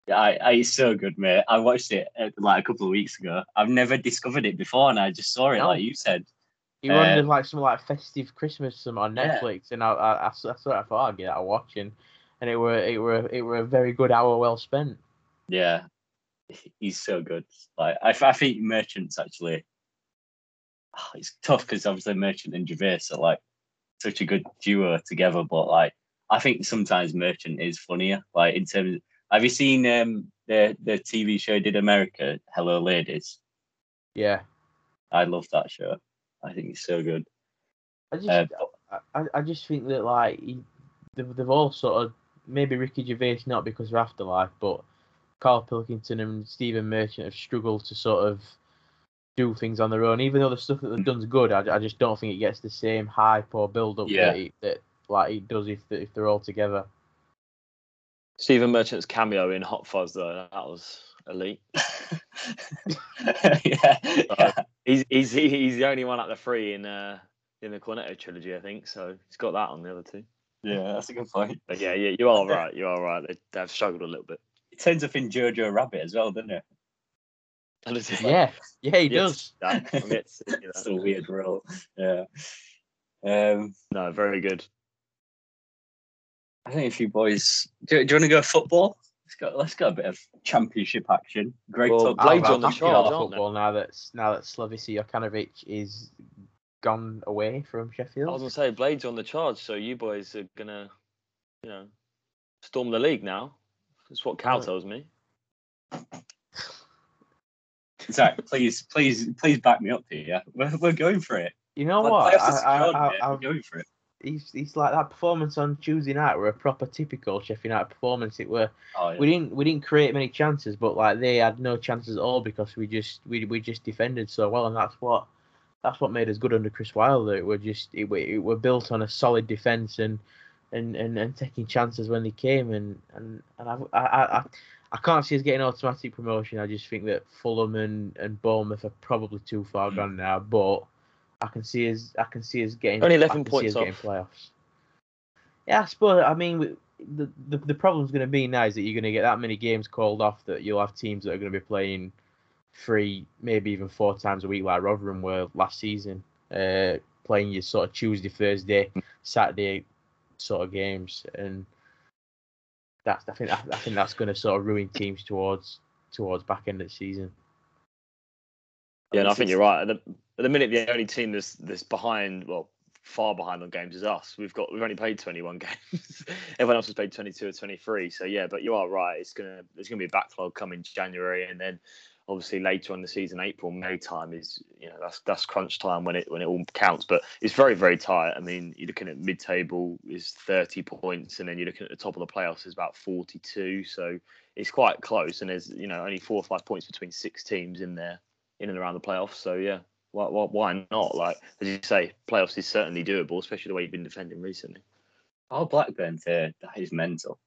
yeah, I, I, it's so good, mate. I watched it uh, like a couple of weeks ago. I've never discovered it before, and I just saw it,
No.
like you said.
He uh,
Uh,
like some like festive Christmas some on
Yeah.
Netflix, and I, I, I, I sort of thought I'd get out watching, and it were, it were, it were a very good hour well spent.
Yeah, he's so good. Like I, I think Merchant's actually. Ah, It's tough because obviously Merchant and Gervais are like such a good duo together, but like I think sometimes Merchant is funnier. Like in terms, of, have you seen um the the TV show Did America Hello Ladies?
Yeah,
I love that show. I think it's so good.
I just,
Uh,
I, I- I just think that like they've, they've all sort of maybe Ricky Gervais not because of Afterlife, but Carl Pilkington and Stephen Merchant have struggled to sort of do things on their own. Even though the stuff that they've done's good, I, I just don't think it gets the same hype or build up
Yeah.
that, it, that like it does if they, if they're all together.
stephen merchant's cameo in hot fuzz though that was elite <laughs> <laughs>
yeah, yeah.
he's he's he's the only one out of the three in uh in the cornetto trilogy i think so he's got that on the other two
yeah, that's a good point.
but yeah yeah you are <laughs> right you are right they, they've struggled a little bit
It turns up in Jojo Rabbit as well, doesn't it?
And it's-
Yeah, yeah, he
Yes,
does. <laughs>
that- I'm yet to see
That's a weird role. Yeah. Um,
No, very good.
I think if you boys do, do you want to go football? Let's go. Let's go a bit of championship action. Greg
Well,
talked
Blades on the
I'm
charge,
happy about
aren't they?
football now that now that Slavisa Jokanovic is gone away from Sheffield.
I was gonna say Blades on the charge, so you boys are gonna, you know, storm the league now. That's what Cal
Right.
tells me.
Zach, please, please, please back me up here. Yeah, we're, we're going for it.
You know
Like,
what? I, I, I.
We're going for it.
he's, he's like that performance on Tuesday night were a proper typical Sheffield United performance. It were
Oh, yeah.
we didn't we didn't create many chances, but like they had no chances at all because we just we we just defended so well, and that's what that's what made us good under Chris Wilder. It were just it were, it were built on a solid defense and and, and, and taking chances when they came, and and and I I, I I can't see us getting automatic promotion. I just think that Fulham and, and Bournemouth are probably too far
Mm.
gone now, but I can see us I can see us getting
Only 11 points off.
playoffs. Yeah, I suppose. I mean, the the, the problem's going to be now is that you're going to get that many games called off that you'll have teams that are going to be playing three, maybe even four times a week, like Rotherham were last season, uh, playing your sort of Tuesday, Thursday, Saturday sort of games, and that's I think I, I think that's going to sort of ruin teams towards towards back end of the season.
Yeah, and I think you're right. At the, at the minute, the only team that's that's behind, well, far behind on games is us. We've got we've only played 21 <laughs> games. Everyone else has played 22 or 23. So yeah, but you are right. It's gonna there's gonna be a backlog coming January, and then obviously later on the season, April, May time is you know that's that's crunch time when it when it all counts. But it's very very tight. I mean, you're looking at mid table is 30 points, and then you're looking at the top of the playoffs is about 42. So it's quite close, and there's you know only four or five points between six teams in there in and around the playoffs. So yeah, why, why, why not? Like as you say, playoffs is certainly doable, especially the way you've been defending recently.
Oh, Blackburn third. That is mental.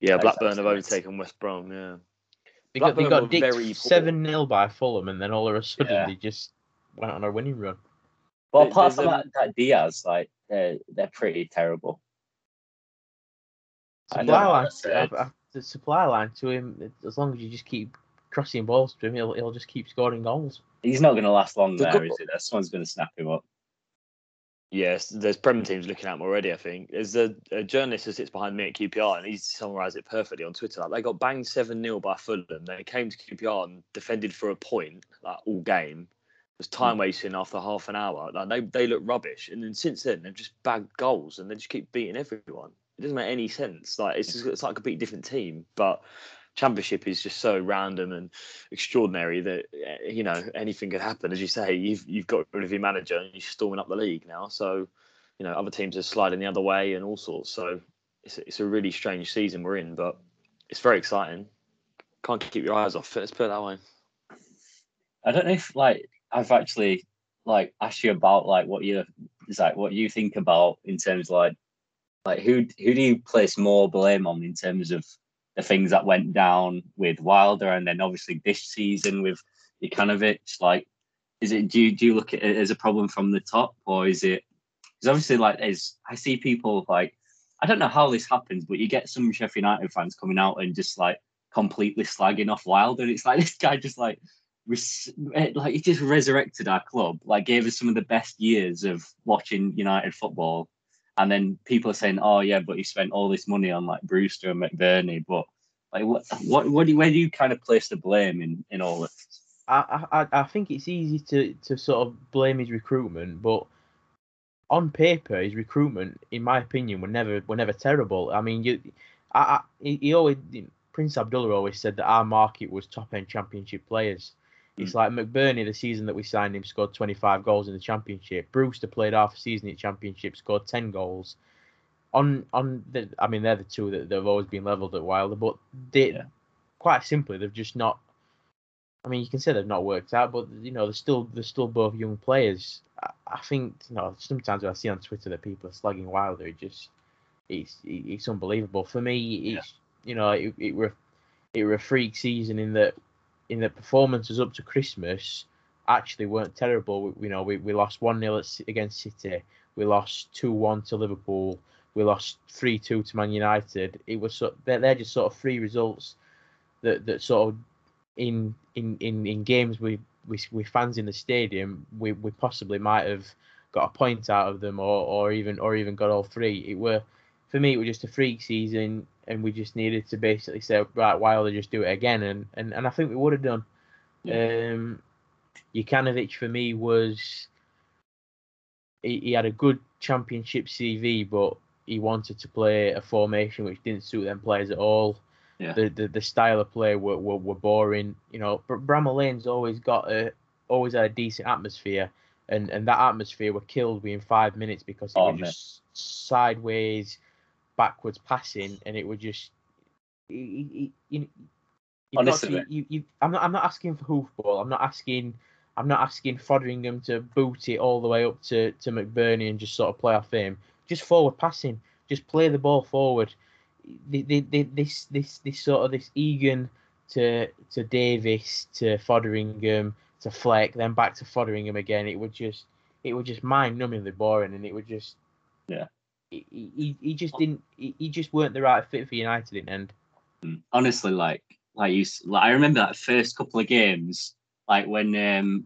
Yeah,
That
Blackburn have overtaken West Brom. Yeah,
They got they got dicked seven 0 by Fulham, and then all of a sudden
Yeah.
they just went on a winning run.
Well,
There-
apart from that, that Diaz, like they're they're pretty terrible. I know
Supply line,
that's, uh,
the supply line to him. As long as you just keep crossing balls to him, he'll he'll just keep scoring goals.
He's not going to last long
The
there,
good-
is it? Someone's going to snap him up.
Yes. There's Prem teams looking at him already. I think there's a, a journalist who sits behind me at QPR, and he's summarised it perfectly on Twitter. Like they got banged seven 0 by Fulham. They came to QPR and defended for a point like all game. It was time hmm. wasting after half an hour. Like they they look rubbish, and then since then they've just bagged goals and they just keep beating everyone. It doesn't make any sense. Like it's just, it's like a completely different team, but. Championship is just so random and extraordinary that eh, you know anything could happen. As you say, you've you've got rid of your manager and you're storming up the league now. So you know other teams are sliding the other way and all sorts. So it's it's a really strange season we're in, but it's very exciting. Can't keep your eyes off it. Let's put it that way.
I don't know if like I've actually like asked you about like what you like what you think about in terms of, like like who who do you place more blame on in terms of the things that went down with Wilder and then obviously this season with Jokanovic like is it do you, do you look at it as a problem from the top or is it because obviously like as I see people like I don't know how this happens but you get some Sheffield United fans coming out and just like completely slagging off Wilder and it's like <laughs> this guy just like eh, like he just resurrected our club, like gave us some of the best years of watching United football. And then people are saying, "Oh yeah, but he spent all this money on like Brewster and McBurney." But like, what, what, what do where do you kind of place the blame in in all this?
I, I I think it's easy to, to sort of blame his recruitment, but on paper, his recruitment, in my opinion, were never were never terrible. I mean, you, I, I he always Prince Abdullah always said that our market was top end Championship players. It's mm. like McBurney, the season that we signed him, scored 25 goals in the Championship. Brewster played half a season in the Championship, scored 10 goals. On on the, I mean, they're the two that they've always been levelled at Wilder, but they
Yeah.
quite simply they've just not. I mean, you can say they've not worked out, but you know they're still they're still both young players. I, I think you know sometimes when I see on Twitter that people are slugging Wilder, it just it's it's unbelievable. For me, it's you know it it were it were a freak season in that in the performances up to Christmas actually weren't terrible. We, you know, we, we lost 1 0 against City, we lost 2 1 to Liverpool, we lost 3 2 to Man United. It was so, they're, they're just sort of three results that, that sort of in in, in, in games with, with with fans in the stadium, we, we possibly might have got a point out of them or, or even or even got all three. It were for me, it was just a freak season, and we just needed to basically say, right, Wilder, just do it again, and and, and I think we would have done.
Yeah.
Um, Jokanovic for me was he, he had a good championship CV, but he wanted to play a formation which didn't suit them players at all.
Yeah.
The, the the style of play were, were, were boring. You know, but Bramall Lane's always got a always had a decent atmosphere, and, and that atmosphere were killed within five minutes because it
Oh,
was
man.
just sideways, backwards passing, and it would just. You, you,
Honestly,
you, you, I'm not. I'm not asking for hoofball. I'm not asking. I'm not asking Fotheringham to boot it all the way up to, to McBurney and just sort of play off him. Just forward passing. Just play the ball forward. The, the, the, this this this sort of this Egan to to Davis to Fotheringham to Fleck, then back to Fotheringham again. It would just it would just mind numbingly boring, and it would just
Yeah.
He, he, just didn't. He, just weren't the right fit for United in the end.
honestly, like like you, like I remember that first couple of games, like when um,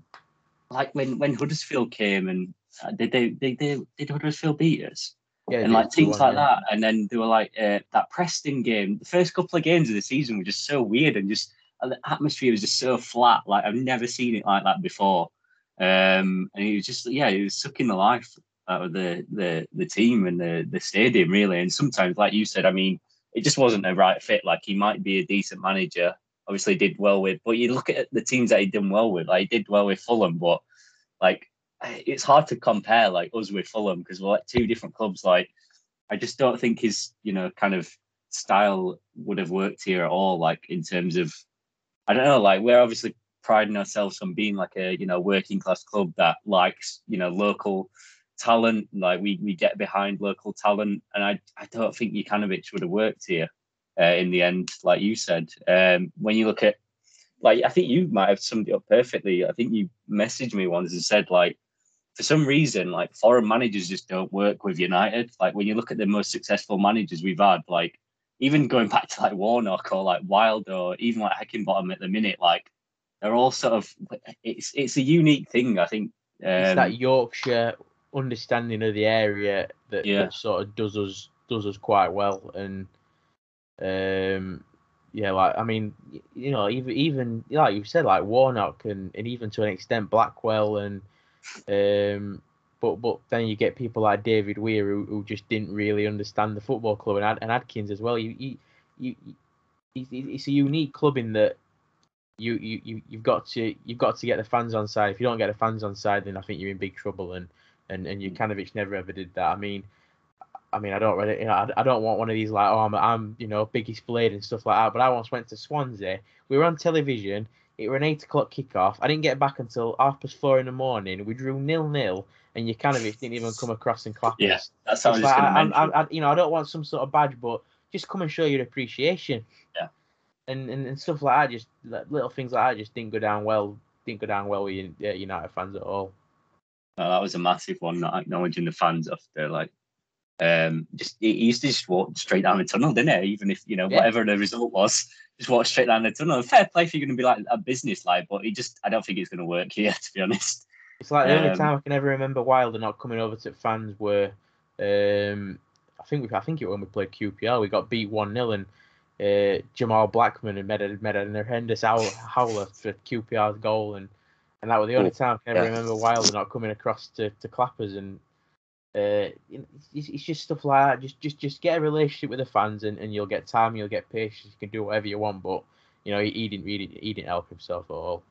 like when when Huddersfield came and uh, did they they, they did Huddersfield beat us
Yeah,
and like teams like that, and then they were like uh, that Preston game. The first couple of games of the season were just so weird and just and the atmosphere was just so flat. Like I've never seen it like that before. Um, and it was just yeah, it was sucking the life out of the the the team and the the stadium really. And sometimes, like you said, I mean, it just wasn't a right fit. Like he might be a decent manager, obviously did well with, but you look at the teams that he done well with. Like he did well with Fulham, but like it's hard to compare like us with Fulham because we're like two different clubs. Like I just don't think his you know kind of style would have worked here at all. Like in terms of I don't know, like we're obviously priding ourselves on being like a you know working class club that likes you know local talent. Like we we get behind local talent, and I I don't think Jokanovic would have worked here uh, in the end, like you said. Um, when you look at like I think you might have summed it up perfectly. I think you messaged me once and said like for some reason like foreign managers just don't work with United. Like when you look at the most successful managers we've had, like even going back to like Warnock or like Wild or even like Heckingbottom at the minute, like they're all sort of it's it's a unique thing. I think. Um,
it's that Yorkshire understanding of the area that,
Yeah.
that sort of does us does us quite well and um yeah like I mean you know even even like you said like Warnock and, and even to an extent Blackwell and um but but then you get people like David Weir who, who just didn't really understand the football club and, Ad, and Adkins as well you you, you, it's, it's a unique club in that you, you you you've got to you've got to get the fans on side. If you don't get the fans on side, then I think you're in big trouble. And and and Jokanovic never ever did that. I mean, I mean, I don't really, you know, I, I don't want one of these like, oh, I'm, I'm you know biggest blade and stuff like that. But I once went to Swansea. We were on television. It were an eight o'clock kickoff. I didn't get back until half past four in the morning. We drew nil nil, and Jokanovic didn't even come across and clap
Yeah,
us.
that's how I was
like,
going to
I,
mention.
I, I, you know, I don't want some sort of badge, but just come and show your appreciation.
Yeah.
And, and, and stuff like that, just like, little things like that, just didn't go down well. Didn't go down well with uh, United fans at all.
No, that was a massive one, not acknowledging the fans after like um just he used to just walk straight down the tunnel, didn't he? Even if you know
Yeah.
whatever the result was, just walk straight down the tunnel. Fair play if you're gonna be like a business like, but he just I don't think it's gonna work here, <laughs> to be honest.
It's like the only
Um,
time I can ever remember Wilder not coming over to fans were, um, I think we, I think it when we played QPR, we got beat one 0 and uh, Jamal Blackman had made a made an horrendous howl, howler for QPR's goal, and and that was the only time I can ever
yeah.
remember Wilder not coming across to, to clappers and. Uh, it's, it's just stuff like that. Just, just, just get a relationship with the fans, and, and you'll get time, you'll get patience, you can do whatever you want. But you know, he, he didn't really, he didn't help himself at all.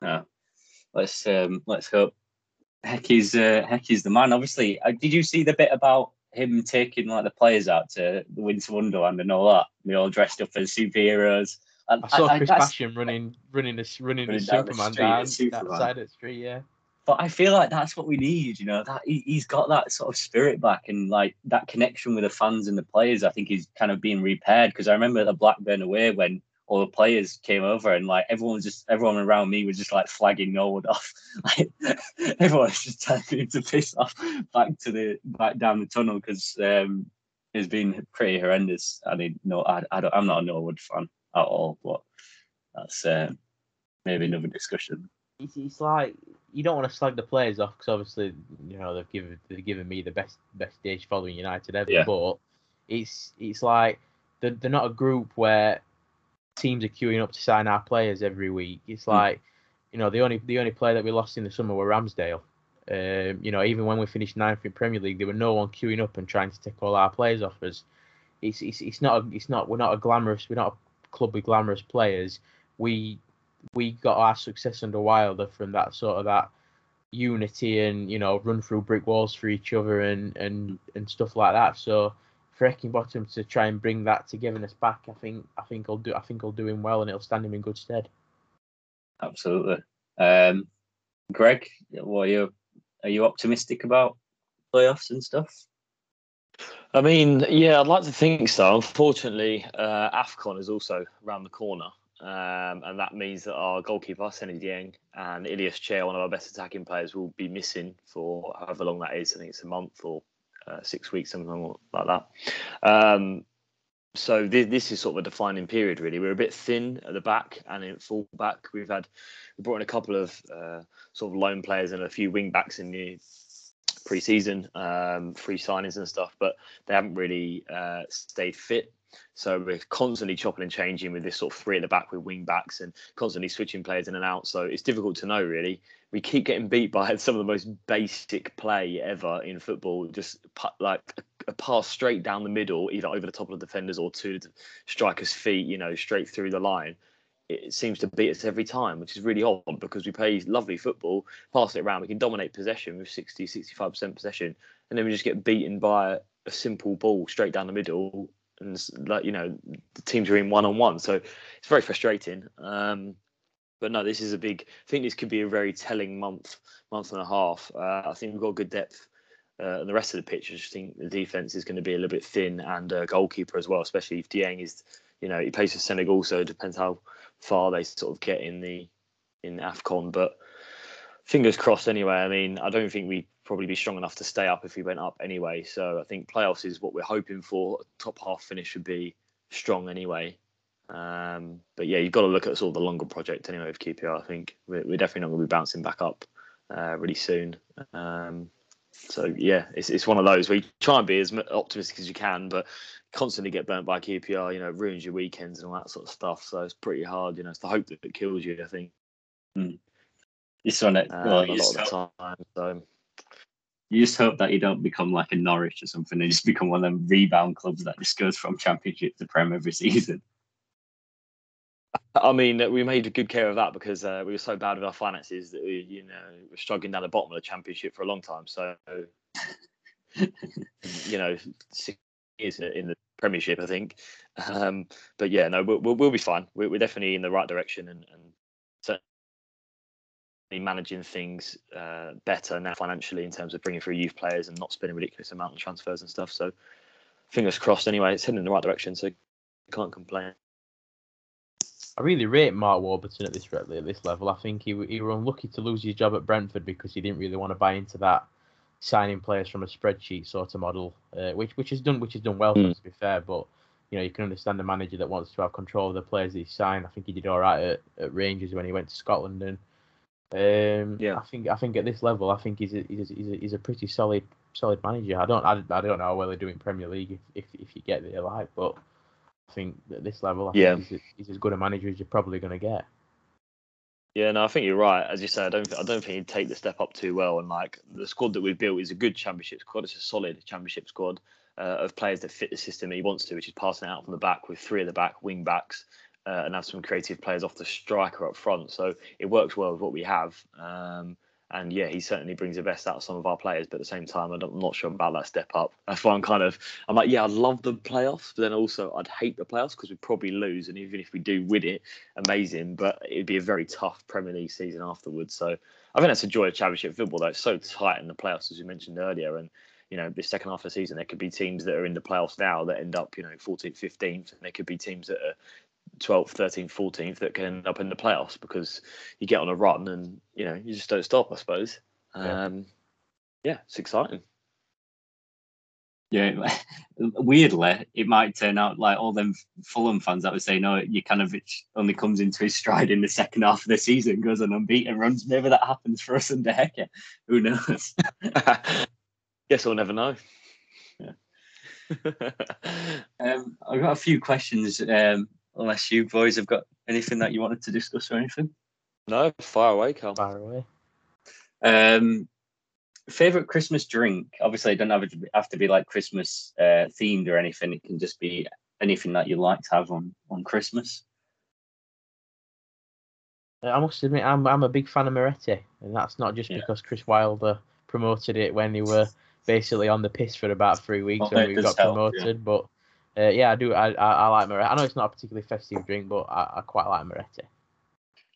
No. Let's um let's hope Heck is uh, the man. Obviously, uh, did you see the bit about him taking like the players out to the Winter Wonderland and all that? They all dressed up as superheroes. And
I saw Chris
that's-
Basham running, running the running the
down the
Superman
street
down
as
that
Superman.
side of the street. Yeah,
but I feel like that's what we need. You know, that he, he's got that sort of spirit back and like that connection with the fans and the players. I think is kind of being repaired because I remember the Blackburn away when all the players came over and like everyone was just everyone around me was just like flagging Norwood off. <laughs> Like everyone was just telling him to piss off back to the back down the tunnel because um, it's been pretty horrendous. I mean, no, I, I don't, I'm not a Norwood fan at all, but that's uh, maybe another discussion.
it's, it's like you don't want to slag the players off because obviously you know they've given they've given me the best best stage following United ever.
Yeah.
But it's it's like they're, they're not a group where teams are queuing up to sign our players every week. It's like, you know, the only the only player that we lost in the summer were Ramsdale. Um, you know, even when we finished ninth in Premier League, there were no one queuing up and trying to take all our players off us. It's it's, it's not a, it's not we're not a glamorous we're not club with glamorous players. We we got our success under Wilder from that sort of that unity and you know run through brick walls for each other and and and stuff like that. So for Heckingbottom to try and bring that togetherness back, I think I think I'll do I think I'll do him well and it'll stand him in good stead.
Absolutely. Um, Greg, what are you are you optimistic about playoffs and stuff?
I mean, yeah, I'd like to think so. Unfortunately, uh, AFCON is also around the corner. Um, and that means that our goalkeeper, Seny Dieng, and Ilias Chair, one of our best attacking players, will be missing for however long that is. I think it's a month or uh, six weeks, something like that. Um, so this, this is sort of a defining period, really. We're a bit thin at the back and in full back. We've had we brought in a couple of uh, sort of lone players and a few wing backs in the pre-season, um, free signings and stuff, but they haven't really uh, stayed fit. So we're constantly chopping and changing with this sort of three at the back with wing backs and constantly switching players in and out. So it's difficult to know really. We keep getting beat by <laughs> some of the most basic play ever in football. Just like a pass straight down the middle, either over the top of the defenders or to the striker's feet, you know, straight through the line. It seems to beat us every time, which is really odd because we play lovely football, pass it around, we can dominate possession with 60, 65% possession, and then we just get beaten by a simple ball straight down the middle and like you know the teams are in one on one, so it's very frustrating. Um, but no, this is a big. I think this could be a very telling month, month and a half. Uh, I think we've got good depth. Uh, and the rest of the pitch, I just think the defense is going to be a little bit thin, and uh, goalkeeper as well, especially if Dieng is, you know, he plays for Senegal, so it depends how far they sort of get in the in Afcon. But fingers crossed. Anyway, I mean, I don't think we'd probably be strong enough to stay up if we went up anyway. So I think playoffs is what we're hoping for. Top half finish would be strong anyway. Um, but yeah, you've got to look at sort of the longer project anyway with QPR. I think we're, we're definitely not going to be bouncing back up uh, really soon. Um, so yeah, it's it's one of those where you try and be as optimistic as you can, but constantly get burnt by QPR. You know, ruins your weekends and all that sort of stuff. So it's pretty hard. You know, it's the hope that it kills you. I think.
Mm. You saw it um, well,
a lot of the time. So
you just hope that you don't become like a Norwich or something and just become one of them rebound clubs that just goes from Championship to Prem every <laughs> season.
I mean, we made good care of that because uh, we were so bad with our finances that we, you know, were struggling down the bottom of the Championship for a long time. So, <laughs> you know, six years in the Premiership, I think. Um, but yeah, no, we'll, we'll, be fine. We're, we're, definitely in the right direction and, and managing things uh, better now financially in terms of bringing through youth players and not spending ridiculous amount of transfers and stuff. So fingers crossed. Anyway, it's heading in the right direction, so can't complain.
I really rate Mark Warburton at this at this level. I think he he was unlucky to lose his job at Brentford because he didn't really want to buy into that signing players from a spreadsheet sort of model, uh, which which is done which is done well mm. to be fair. But you know you can understand the manager that wants to have control of the players that he signed. I think he did all right at, at Rangers when he went to Scotland and um, yeah, I think I think at this level, I think he's a, he's a, he's a, he's a pretty solid solid manager. I don't I, I don't know whether they're doing Premier League if, if, if you get there like, but I think at this level, I yeah, he's, he's, as good a manager as you're probably going to get.
Yeah, no, I think you're right. As you said, I don't I don't think he'd take the step up too well. And like the squad that we've built is a good Championship squad. It's a solid Championship squad. Uh, of players that fit the system he wants to, which is passing out from the back with three at the back, wing backs, uh, and have some creative players off the striker up front. So it works well with what we have. Um, and yeah, he certainly brings the best out of some of our players. But at the same time, I'm not sure about that step up. That's why I'm kind of, I'm like, yeah, I'd love the playoffs, but then also I'd hate the playoffs because we'd probably lose. And even if we do win it, amazing. But it'd be a very tough Premier League season afterwards. So I think that's a joy of Championship football, though. It's so tight in the playoffs, as you mentioned earlier. And you know, the second half of the season, there could be teams that are in the playoffs now that end up, you know, 14th, 15th, and there could be teams that are 12th, 13th, 14th that can end up in the playoffs because you get on a run and you know you just don't stop. I suppose. Yeah, um, yeah it's exciting.
Yeah, <laughs> weirdly, it might turn out like all them Fulham fans that were saying, "No, you kind of only comes into his stride in the second half of the season, goes on unbeaten runs." Maybe that happens for us under Hecke. Who knows? <laughs>
Guess we'll never know.
Yeah. <laughs> Um, I've got a few questions. Um, unless you boys have got anything that you wanted to discuss or anything.
no, far away, Carl.
Far away.
Um, favorite Christmas drink? Obviously, it doesn't have to be, have to be like Christmas uh, themed or anything. It can just be anything that you like to have on on Christmas.
Uh, I must admit, I'm I'm a big fan of Moretti, and that's not just
Yeah.
because Chris Wilder promoted it when they were basically on the piss for about three weeks
Oh,
when we got
help,
promoted. But uh, yeah, I do. I, I I like Moretti. I know it's not a particularly festive drink, but I, I quite like Moretti.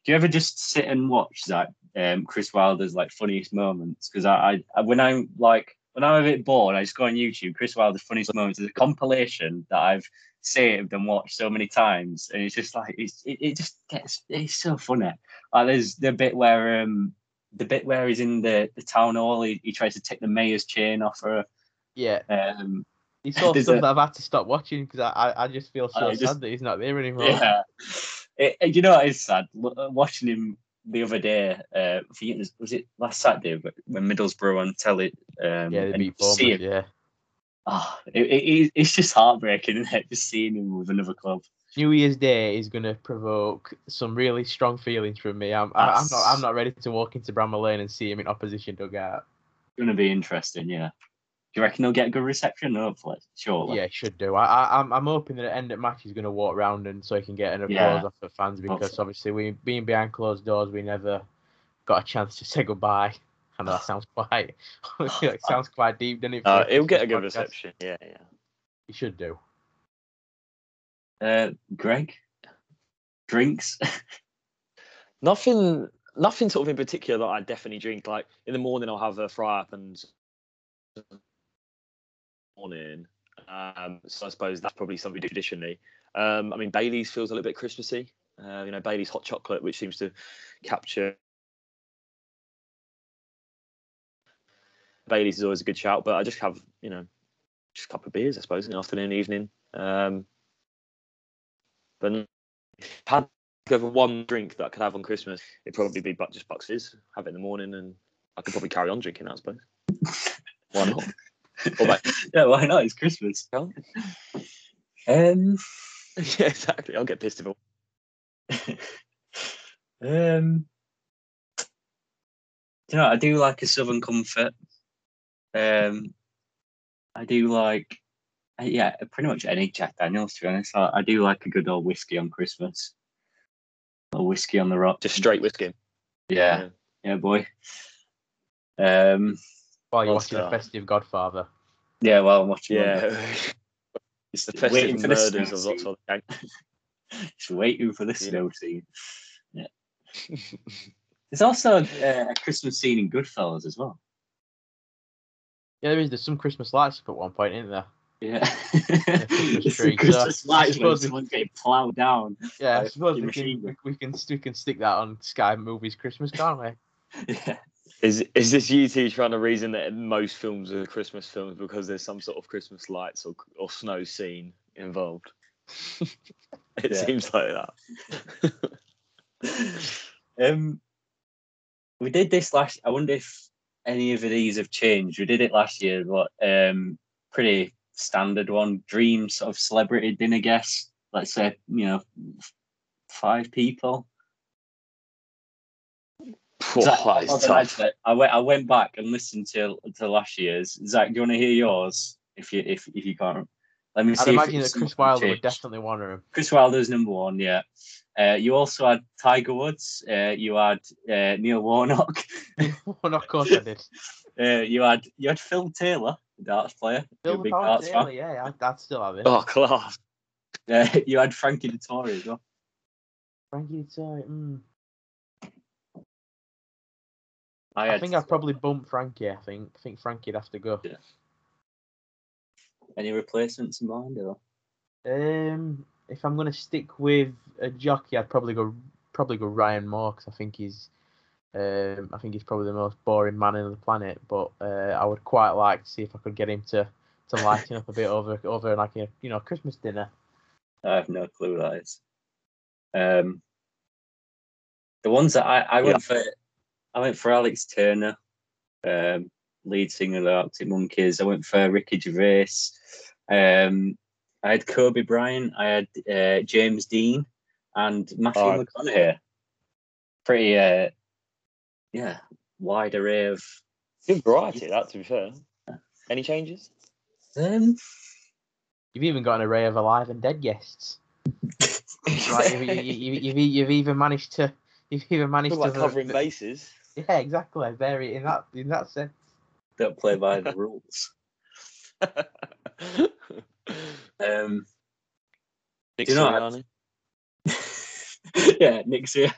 Do you ever just sit and watch that um, Chris Wilder's like funniest moments? Because I, I when I'm like when I'm a bit bored, I just go on YouTube. Chris Wilder's funniest moments is a compilation that I've saved and watched so many times, and it's just like it's, it, it just gets it's so funny. Like there's the bit where um the bit where he's in the, the town hall, he, he tries to take the mayor's chain off her.
Yeah,
Um,
it's all
There's
stuff
a-
that I've had to stop watching because I, I I just feel so sad
just-
that he's not there anymore.
Yeah. It, it- you know it's sad? Uh, Watching him the other day, uh, was, it last Saturday when Middlesbrough on telly? Um,
Yeah, they
and
beat Bournemouth.
him,
Yeah.
oh, it, it, it's just heartbreaking, isn't it? Just seeing him with another club.
New Year's Day is going to provoke some really strong feelings from me. I'm, I, I'm not. I'm not ready to walk into Bramall Lane and see him in opposition dugout.
It's going to be interesting, yeah. Do you reckon he'll get a good reception? Hopefully, surely.
Yeah, should do. I, I, I'm, I'm hoping that at the end of match he's going to walk round and so he can get an applause
Yeah.
off the fans because
Hopefully.
obviously we being behind closed doors, we never got a chance to say goodbye. I know that sounds quite. <laughs> it <laughs> sounds quite deep, doesn't it? for
Uh, he'll get a
Christmas
good
podcast?
reception. Yeah, yeah.
He should do.
Uh, Greg, drinks. <laughs>
Nothing, nothing sort of in particular that I definitely drink. Like in the morning, I'll have a fry up and morning. Um, so I suppose that's probably something we do traditionally. Um, I mean, Bailey's feels a little bit Christmassy. Uh, you know, Bailey's hot chocolate, which seems to capture. Bailey's is always a good shout, but I just have, you know, just a couple of beers, I suppose, in the afternoon, evening. Um, but had for one drink that I could have on Christmas, it'd probably be but just Fizz. Have it in the morning, and I could probably carry on drinking that, I suppose. <laughs> Why not? <laughs>
Yeah, why not? It's Christmas. Um, <laughs>
yeah, exactly. I'll get pissed if I <laughs>
um, do you know, I do like a Southern Comfort. Um, I do like, yeah, pretty much any Jack Daniels. To be honest, I, I do like a good old whiskey on Christmas. A whiskey on the rock.
just straight whiskey.
yeah, yeah, boy. Um,
While you're
Well
watching the festive Godfather.
yeah. Well, I'm watching.
Yeah. <laughs>
it's
the
waiting
festive
for the
murders of lots
scene.
of gang. <laughs>
Just waiting for the
Yeah.
snow scene. Yeah. <laughs> There's also uh, a Christmas scene in Goodfellas as well.
Yeah, there is. There's some Christmas lights up at one point, isn't there?
Yeah.
Christmas
It's the
tree, so
Christmas
I
lights when
suppose we-
someone's getting ploughed down.
Yeah, I suppose we can we, we can we can stick that on Sky Movies Christmas, can't we?
Yeah.
Is is this you two trying to reason that most films are Christmas films because there's some sort of Christmas lights or or snow scene involved? <laughs> it
Yeah.
seems like that. <laughs>
Um, we did this last. I wonder if any of these have changed. We did it last year, but um, pretty standard one. Dreams of celebrity dinner guests. Let's say you know five people.
Whoa,
Zach,
that is tough.
I went. I went back and listened to to last year's. Zach, do you want to hear yours? If you if if you can't, let me see.
I'd imagine that Chris
something
Wilder would
changed.
definitely want him.
Chris Wilder's number one, yeah. Uh, you also had Tiger Woods. Uh, you had uh, Neil Warnock. <laughs>
well, of course I did. <laughs>
Uh, you had you had Phil Taylor, the darts player. You're a
Bill
big darts
Taylor,
fan.
yeah, I'd, I'd still have it.
Oh, class.
Uh, <laughs> you had Frankie Dettori as well.
Frankie Dettori, mm.
I,
I think I'd probably bump Frankie. I think I think Frankie'd have to go.
any replacements in mind or
Um, if I'm gonna stick with a jockey, I'd probably go probably go Ryan Moore 'cause I think he's um I think he's probably the most boring man on the planet. But uh, I would quite like to see if I could get him to to lighten up a bit over <laughs> over like a you know Christmas dinner.
I have no clue that is. Um, the ones that I, I went for, I went for Alex Turner, um, lead singer of the Arctic Monkeys. I went for Ricky Gervais. Um, I had Kobe Bryant, I had uh, James Dean, and Matthew
Oh.
McConaughey. Pretty, uh, yeah, wide array of.
Good variety, that to be fair. Any changes?
Um,
You've even got an array of alive and dead guests. <laughs> Right, you've, you, you, you've, you've even managed to. You've even managed
Talk
to.
about covering <laughs> bases.
Yeah, exactly. Very in that in that sense.
don't play by the rules. <laughs> Um,
Nick
Do you know,
Sirianni. <laughs>
yeah, Nick's here.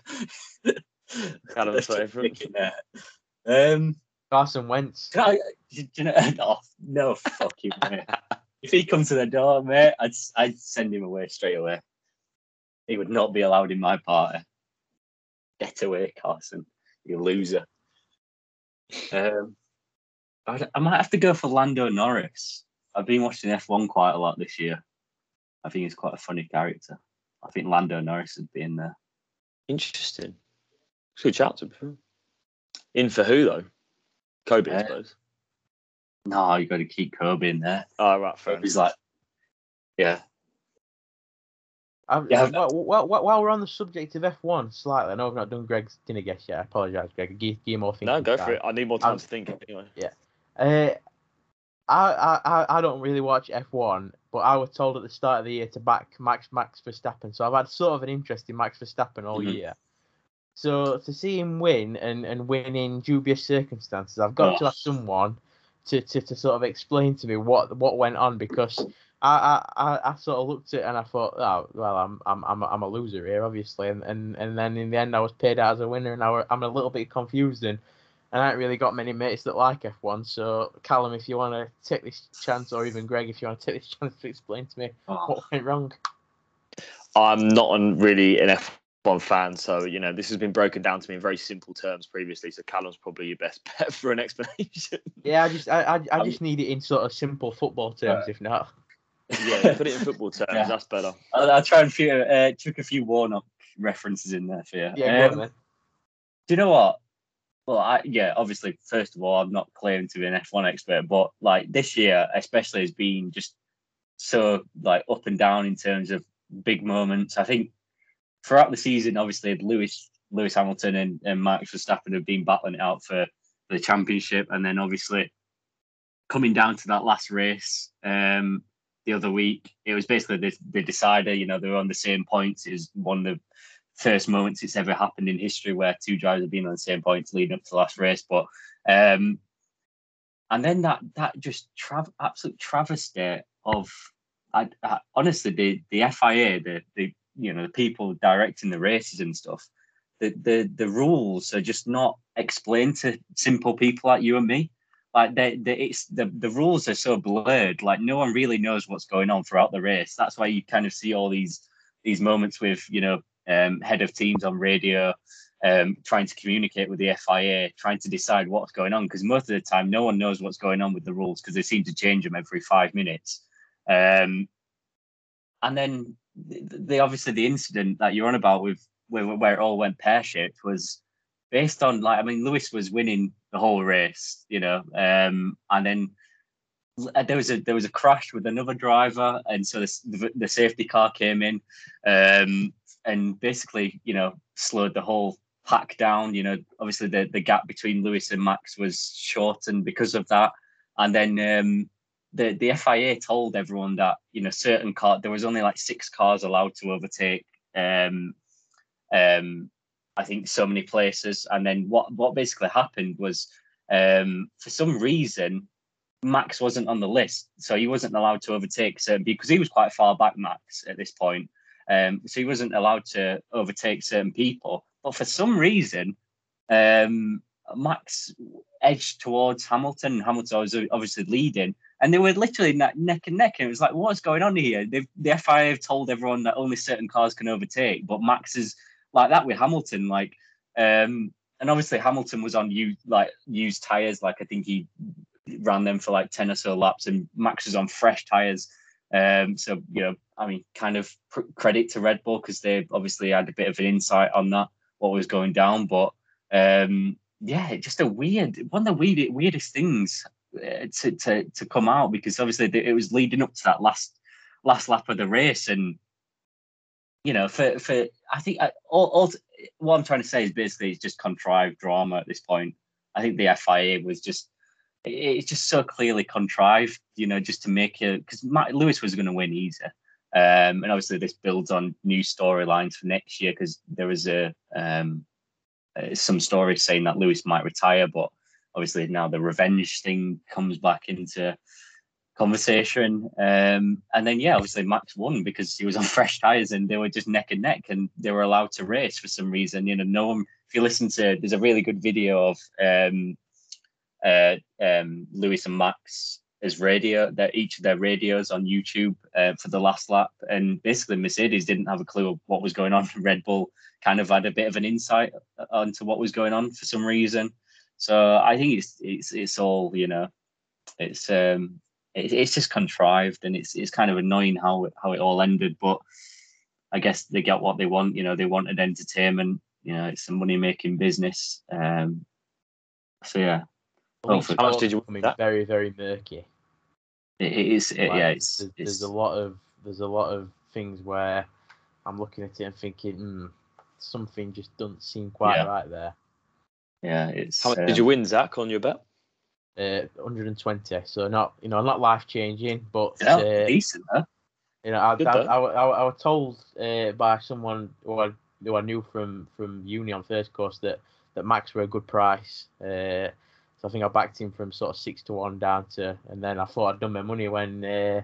Callum's
Let's
favourite.
Nick <laughs> in there. Um,
Carson Wentz.
Can I, do you know, oh, no, fuck you, mate. if he comes to the door, mate, I'd, I'd send him away straight away. He would not be allowed in my party. Get away, Carson, you loser. Um, I'd, I might have to go for Lando Norris. I've been watching F1 quite a lot this year. I think he's quite a funny character. I think Lando Norris would be in there.
Interesting. It's a good be. In for who though? Kobe, I suppose.
No, you got to keep Kobe in there.
Oh right, fair
Kobe's
enough.
like, yeah,
I,
Yeah,
while, while, we're on the subject of F1, slightly, I know I've not done Greg's dinner guess yet. I apologise, Greg. Give, give more thinking
No, go
time.
for it. I need more time
Um,
to think anyway.
Uh, I, I I- don't really watch F1, but I was told at the start of the year to back Max Max Verstappen, so I've had sort of an interest in Max Verstappen all
Mhm.
year. So to see him win and, and win in dubious circumstances, I've got to have someone to, to, to sort of explain to me what what went on because I, I, I, I sort of looked at it and I thought, oh well, I'm I'm I'm a, I'm a loser here, obviously, and, and and then in the end I was paid out as a winner, and I were, I'm a little bit confused and. And I ain't really got many mates that like F1. So, Callum, if you want to take this chance, or even Greg, if you want to take this <laughs> chance to explain to me
Oh,
what went wrong.
I'm not an, really an F1 fan, so you know this has been broken down to me in very simple terms previously. So Callum's probably your best <laughs> bet for an explanation.
Yeah, I just, I, I, I
Um,
just need it in sort of simple football terms, if not.
Yeah, put it in football terms.
Yeah.
That's better.
I'll, I'll try and few, uh, chuck a few Warnock references in there for you.
Yeah,
Um,
on
do you know what? Well, I, yeah, obviously, first of all, I'm not claiming to be an F1 expert, but like this year, especially, has been just so like up and down in terms of big moments. I think throughout the season, obviously, Lewis Lewis Hamilton and, and Max Verstappen have been battling it out for, for the championship, and then obviously coming down to that last race um, the other week, it was basically the, the decider. You know, they were on the same points. It was one of the first moments it's ever happened in history where two drivers have been on the same points leading up to the last race. But um, and then that that just absolute travesty of I, I, honestly the the FIA the the you know the people directing the races and stuff. The, the the rules are just not explained to simple people like you and me. Like they, they it's the, the rules are so blurred. Like no one really knows what's going on throughout the race. That's why you kind of see all these these moments with you know um, head of teams on radio um, trying to communicate with the FIA, trying to decide what's going on. Because most of the time, no one knows what's going on with the rules because they seem to change them every five minutes. Um, and then the, the obviously the incident that you're on about with where, where it all went pear shaped was based on like I mean Lewis was winning the whole race, you know, um, and then uh, there was a there was a crash with another driver, and so the, the, the safety car came in, um, and basically you know slowed the whole pack down. You know, obviously the the gap between Lewis and Max was shortened because of that, and then um, the the FIA told everyone that you know certain car there was only like six cars allowed to overtake. Um, um, I think so many places, and then what what basically happened was um, for some reason Max wasn't on the list, so he wasn't allowed to overtake certain because he was quite far back, Max, at this point. Um, so he wasn't allowed to overtake certain people. But for some reason, um, Max edged towards Hamilton. Hamilton was obviously leading, and they were literally neck, and neck. And it was like, what's going on here? They've, the FIA have told everyone that only certain cars can overtake, but Max is like that with Hamilton. Like, um, and obviously Hamilton was on you like used tires. Like I think he ran them for like 10 or so laps and Max was on fresh tires. Um, so, you know, I mean, kind of pr- credit to Red Bull because they obviously had a bit of an insight on that, what was going down. But um, yeah, just a weird, one of the weird, weirdest things uh, to, to to come out because obviously it was leading up to that last last lap of the race, and you know, for for I think I, all, all what I'm trying to say is basically it's just contrived drama at this point. I think the FIA was just it's just so clearly contrived, you know, just to make it because Lewis was going to win easier. Um, and obviously, this builds on new storylines for next year because there was a um, uh, some stories saying that Lewis might retire, but obviously now the revenge thing comes back into conversation. Um, and then yeah, obviously Max won because he was on <laughs> fresh tires and they were just neck and neck, and they were allowed to race for some reason. You know, no one. If you listen to, there's a really good video of um, uh, um, Lewis and Max as radio, that each of their radios on YouTube uh, for the last lap, and basically Mercedes didn't have a clue of what was going on. <laughs> Red Bull kind of had a bit of an insight onto what was going on for some reason. So I think it's it's it's all you know, it's um it, it's just contrived and it's it's kind of annoying how it, how it all ended. But I guess they get what they want. You know, they wanted entertainment. You know, it's a money making business. Um, so yeah,
how much did you win? Very, very murky.
It is. It, like, yeah, it's
there's,
it's
there's, a lot of there's a lot of things where I'm looking at it and thinking, hmm, something just doesn't seem quite
yeah.
right there.
Yeah, it's.
How much um, did you win, Zach, on your bet?
Uh, 120. So not you know not life changing, but
yeah, uh, decent. Huh?
You know, I, I, I, I, I was told uh, by someone who I, who I knew from from uni on first course that that Max were a good price. Uh, so I think I backed him from sort of six to one down to, and then I thought I'd done my money when, uh,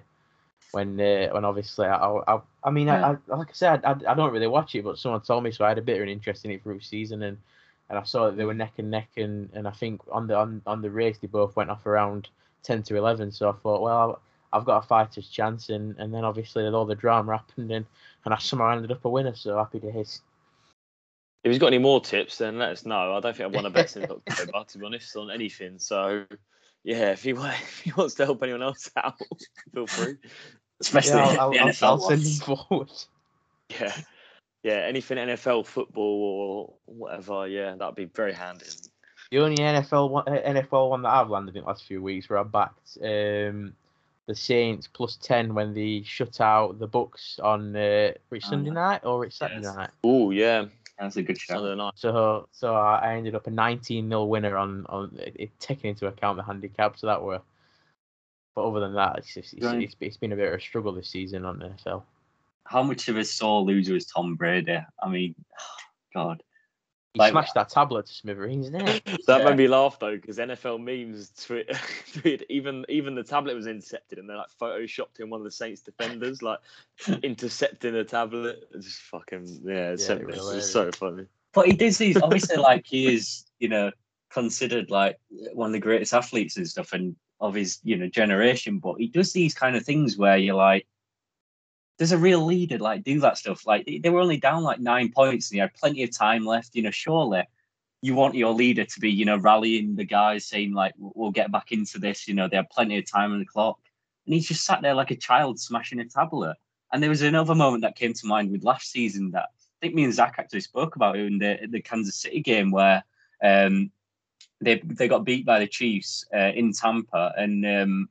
when, uh, when obviously I, I, I mean, yeah. I, I, like I said, I, I don't really watch it, but someone told me, so I had a bit of an interest in it through season, and, and I saw that they were neck and neck, and, and I think on the on, on the race they both went off around ten to eleven. So I thought, well, I've got a fighter's chance, and, and then obviously all the drama happened, and, and I somehow ended up a winner. So happy days.
If he's got any more tips, then let us know. I don't think I've won a bet since October, to be honest, on anything. So, yeah, if he, <laughs> if he wants to help anyone else out, <laughs> feel free.
Especially
yeah, I'll, I'll, I'll send him forward.
Yeah, yeah, anything NFL, football, or whatever. Yeah, that'd be very handy.
The only NFL one, NFL one that I've landed in the last few weeks where I backed um, the Saints plus ten when they shut out the Bucs on uh, which Sunday night or which Saturday yes. night.
Oh yeah,
that's a good show.
So so I ended up a 19 0 winner on on it, taking into account the handicap. So that were. But other than that, it's just, it's, right. it's, it's been a bit of a struggle this season on the NFL.
How much of a sore loser is Tom Brady? I mean, <sighs> God.
He like, smashed that tablet to smithereens, didn't he? <laughs>
that yeah. made me laugh though, because NFL memes tweet, <laughs> tweet, even even the tablet was intercepted, and they like photoshopped in one of the Saints defenders, like <laughs> intercepting a tablet. It's just fucking yeah, it's, yeah, so, it's so funny.
But he does these obviously like he is, you know, considered like one of the greatest athletes and stuff, and of his you know generation. But he does these kind of things where you're like, there's a real leader like do that stuff. Like they were only down like nine points and he had plenty of time left. You know, surely you want your leader to be, you know, rallying the guys, saying like, "We'll get back into this." You know, they have plenty of time on the clock, and he's just sat there like a child smashing a tablet. And there was another moment that came to mind with last season that I think me and Zach actually spoke about it in the the Kansas City game where um, they they got beat by the Chiefs uh, in Tampa and um,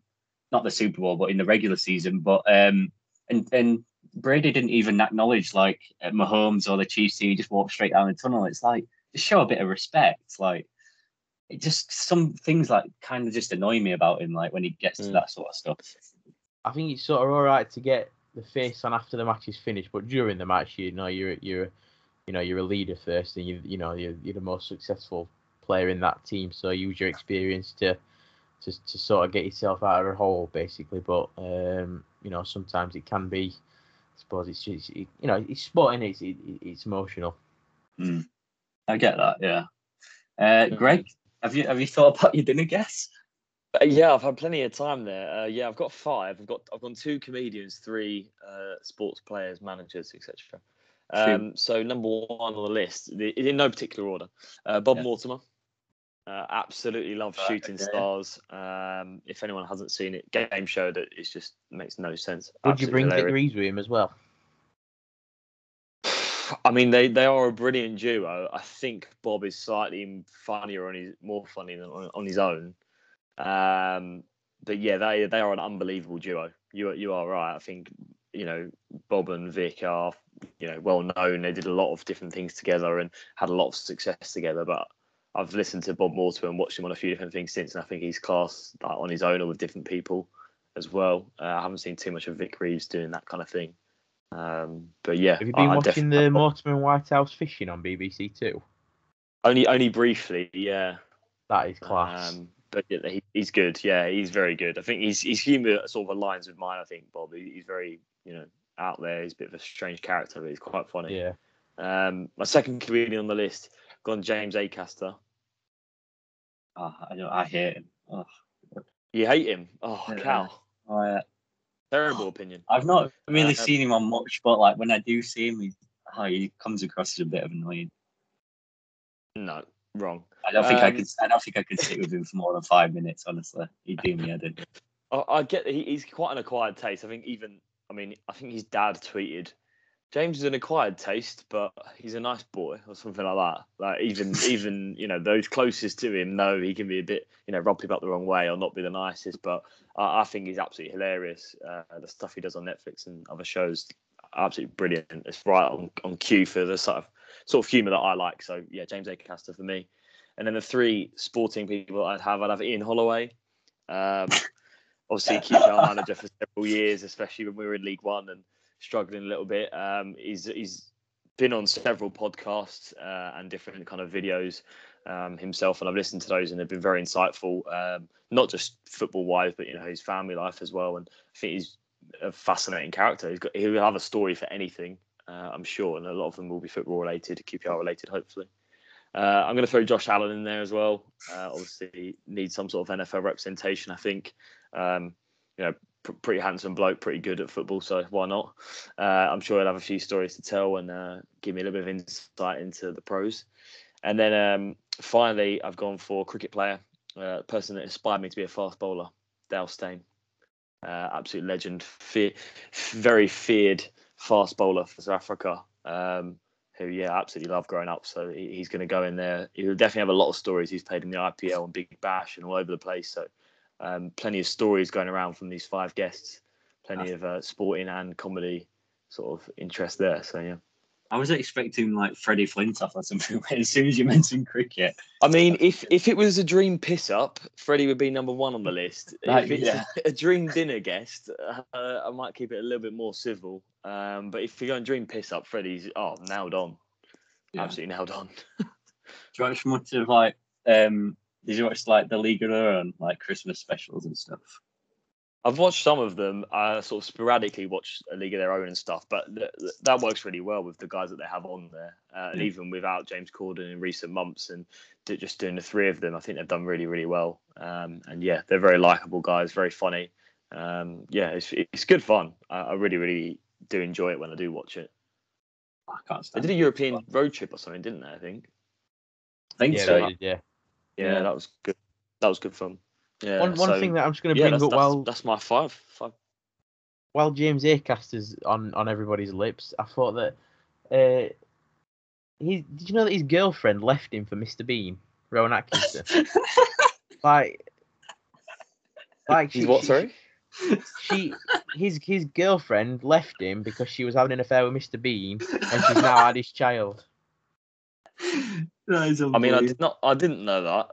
not the Super Bowl, but in the regular season, but. Um, and and Brady didn't even acknowledge like Mahomes or the Chiefs. He just walked straight down the tunnel. It's like just show a bit of respect. Like it just some things like kind of just annoy me about him. Like when he gets mm. to that sort of stuff.
I think it's sort of all right to get the face on after the match is finished, but during the match, you know, you're you're you know you're a leader first, and you you know you're, you're the most successful player in that team. So use your experience to to, to sort of get yourself out of a hole, basically. But um, you know, sometimes it can be. I suppose it's just you know, it's sporting. It's it, it's emotional.
Mm. I get that. Yeah. Uh, Greg, have you have you thought about your dinner guess?
Uh, yeah, I've had plenty of time there. Uh, yeah, I've got five. I've got I've got two comedians, three uh, sports players, managers, etc. Um, so number one on the list, in no particular order, uh, Bob yeah. Mortimer. Uh, absolutely love right, Shooting okay. Stars. Um, if anyone hasn't seen it, game show that it just makes no sense.
Would you bring Reeves with him as well? <sighs>
I mean, they, they are a brilliant duo. I think Bob is slightly funnier on his more funny than on, on his own. Um, but yeah, they they are an unbelievable duo. You you are right. I think you know Bob and Vic are you know well known. They did a lot of different things together and had a lot of success together. But I've listened to Bob Mortimer and watched him on a few different things since, and I think he's class like, on his own or with different people as well. Uh, I haven't seen too much of Vic Reeves doing that kind of thing. Um, but yeah,
Have you been
I- I
watching
def-
the Mortimer and Whitehouse fishing on BBC Two?
only only briefly, yeah.
That is class.
Um, but yeah, he, he's good. Yeah, he's very good. I think he's his humour sort of aligns with mine. I think Bob. He, he's very you know out there. He's a bit of a strange character, but he's quite funny.
yeah.
Um, my second comedian on the list, gone James Acaster.
Oh, I don't. I hate him. Oh,
You hate him? Oh,
Yeah.
Cal.
oh, yeah.
Terrible opinion.
I've not really
Uh,
seen him on much, but like when I do see him, he, oh, he comes across as a bit of annoying.
No, wrong.
I don't think I
Um,
could. I don't think I could sit with him for more than five minutes. Honestly, he'd do me head <laughs> in.
I, I get he, he's quite an acquired taste. I think even, I mean, I think his dad tweeted, James is an acquired taste, but he's a nice boy or something like that. Like even, <laughs> even you know, those closest to him know he can be a bit, you know, rub people up the wrong way or not be the nicest. But I, I think he's absolutely hilarious. Uh, the stuff he does on Netflix and other shows, absolutely brilliant. It's right on, on cue for the sort of sort of humour that I like. So yeah, James Acaster for me. And then the three sporting people I'd have, I'd have Ian Holloway. Um, obviously QPR <laughs> manager for several years, especially when we were in League One and struggling a little bit. Um, he's he's been on several podcasts uh, and different kind of videos um, himself, and I've listened to those and they've been very insightful. Um, not just football wise, but you know his family life as well. And I think he's a fascinating character. He's got he'll have a story for anything, uh, I'm sure, and a lot of them will be football related, QPR related, hopefully. Uh, I'm going to throw Josh Allen in there as well. Uh, obviously, needs some sort of NFL representation. I think, um, you know, pretty handsome bloke, pretty good at football, so why not? Uh, I'm sure he'll have a few stories to tell and uh, give me a little bit of insight into the pros. And then um, finally, I've gone for cricket player, uh, person that inspired me to be a fast bowler, Dale Steyn. Uh, absolute legend, fear, very feared fast bowler for South Africa. Um, who yeah absolutely love growing up. So he, he's going to go in there. He'll definitely have a lot of stories. He's played in the IPL and Big Bash and all over the place. So um, plenty of stories going around from these five guests. Plenty of uh, sporting and comedy sort of interest there. So yeah.
I was expecting like Freddie Flintoff or something <laughs> as soon as you mentioned cricket.
I mean, if if it was a dream piss up, Freddie would be number one on the list. <laughs> If it's
yeah.
a, a dream dinner guest, uh, I might keep it a little bit more civil. Um, but if you're going dream piss up, Freddie's oh nailed on,
Yeah.
absolutely nailed on. <laughs>
Do you watch much of like? um Did you watch like the League of Their Own, like Christmas specials and stuff?
I've watched some of them. I sort of sporadically watch a League of Their Own and stuff, but th- th- that works really well with the guys that they have on there, uh, and
Yeah.
even without James Corden in recent months, and d- just doing the three of them, I think they've done really, really well. Um, and yeah, they're very likable guys, very funny. Um, yeah, it's it's good fun. I, I really, really do enjoy it when I do watch it.
I can't
They
stand.
did a. European road trip or something, didn't they? I think.
I think
Yeah,
so.
did, yeah.
Yeah,
Yeah.
that was good. That was good fun. Yeah.
One one
so,
thing that I'm just going to
yeah,
bring
that's,
up
that's,
while
that's my five. Five.
while James Acaster's on on everybody's lips, I thought that uh, he did you know that his girlfriend left him for Mr. Bean, Rowan Atkinson? <laughs> like, like
He's
she,
what?
she-
Sorry.
She, his his girlfriend left him because she was having an affair with Mr. Bean, and she's now had his child. <laughs>
That is
I mean, I did not. I didn't know that,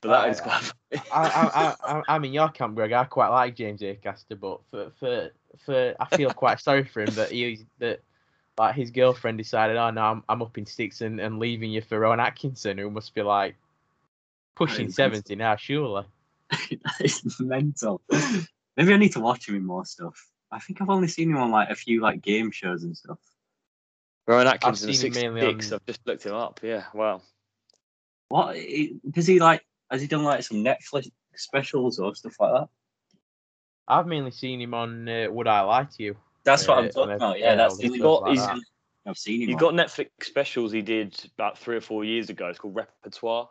but that
Uh,
is quite. funny. <laughs>
I, I, I, I'm in your camp, Greg. I quite like James Acaster, but for, for, for, I feel quite sorry for him that he that like his girlfriend decided, oh no, I'm, I'm up in sticks and, and leaving you for Rowan Atkinson, who must be like pushing
is
seventy now, surely. <laughs>
that is mental. Maybe I need to watch him in more stuff. I think I've only seen him on like a few like game shows and stuff.
Rowan Atkinson,
seen him
six
mainly
six.
on-
I've just looked him up. Yeah, wow.
What does he like? Has he done like some Netflix specials or stuff like that?
I've mainly seen him on uh, Would I Lie to You?
That's what
Uh,
I'm talking about. Yeah,
yeah,
that's he's
got.
only
stuff
one
like
that.
I've seen him.
He's
on.
got Netflix specials he did about three or four years ago. It's called Repertoire,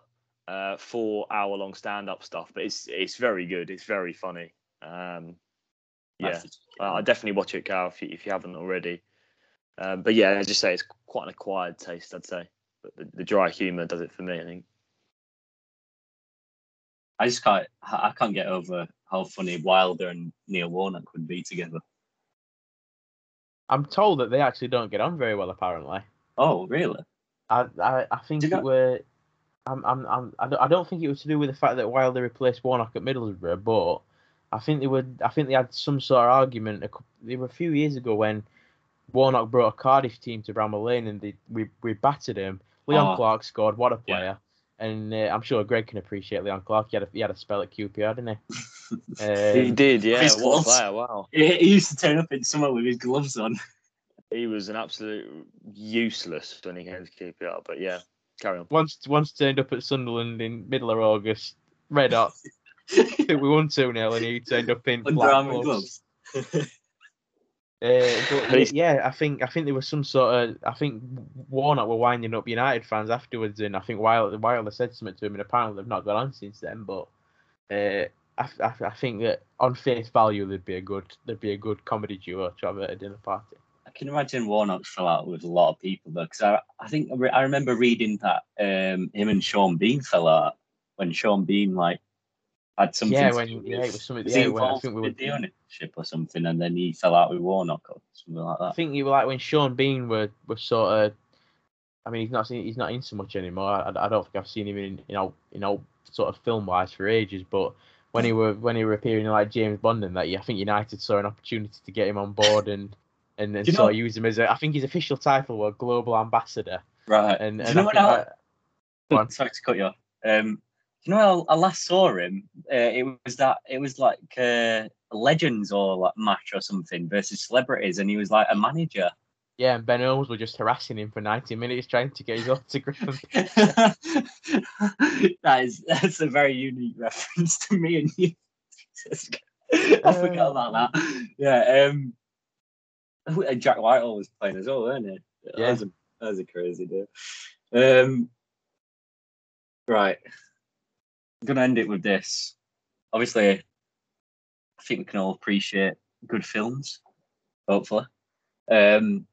uh, four hour long stand up stuff. But it's it's very good. It's very funny. Um, yeah,
That's the-
Uh, I definitely watch it, Cal, if you, if you haven't already. Um, but yeah, I just say it's quite an acquired taste, I'd say. But the, the dry humour does it for me, I think.
I just can't. I can't get over how funny Wilder and Neil Warnock would be together.
I'm told that they actually don't get on very well. Apparently,
Oh, really?
I I, I think
Do you
it
know-
were. I'm, I'm, I'm, I don't- I don't think it was to do with the fact that Wilder replaced Warnock at Middlesbrough, but I think they would. I think they had some sort of argument. A, they were a few years ago when Warnock brought a Cardiff team to Bramall Lane and they, we we battered him. Leon
Oh.
Clarke scored. What a
Yeah.
player! And uh, I'm sure Greg can appreciate Leon Clarke. He had a, he had a spell at QPR, didn't he? <laughs>
He
Um,
did, yeah.
His
What a
gloves.
player! Wow,
He, he used to turn up in summer with his gloves on.
he was an absolute useless when he came to QPR. But yeah, carry on.
once once turned up at Sunderland in middle of August, red hot. I <laughs> think we won 2 0 and he turned up in
Under
black gloves.
gloves. <laughs>
Uh, but <laughs> yeah, I think I think there was some sort of I think Warnock were winding up United fans afterwards, and I think Wilder, Wilder said something to him, and apparently they've not got on since then. But uh, I, I, I think that on face value, there'd be a good there'd be a good comedy duo to have at a dinner party.
I can imagine Warnock fell out with a lot of people though, because I, I think I I remember reading that um, him and Sean Bean fell out when Sean Bean like had something.
yeah, when yeah, it was something. Yeah, when I think we were.
the ownership or something, and then he fell out with Warnock or something like that.
I think you were like when Sean Bean were were sort of. I mean, he's not seen- he's not in so much anymore. I, I don't think I've seen him in you know you know sort of film wise for ages. But when he were when he were appearing like James Bond and that, I think United saw an opportunity to get him on board and and, and
you
sort
know-
of use him as a. I think his official title was global ambassador.
Right.
And,
Do you know
I
what I-
that- <laughs>
Sorry to cut you off. Um, you know, I, I last saw him. Uh, it was that it was like uh, legends or like match or something versus celebrities, and he was like a manager.
yeah, and Ben Holmes were just harassing him for ninety minutes trying to get his autograph. <laughs> <laughs>
that is that's a very unique reference to me and you. I forgot about that. Yeah. Um, uh, Jack Whitehall was playing as well, weren't he? That
Yeah.
was a, that was a crazy deal. Um, right. I'm gonna end it with this. Obviously, I think we can all appreciate good films. Hopefully, um,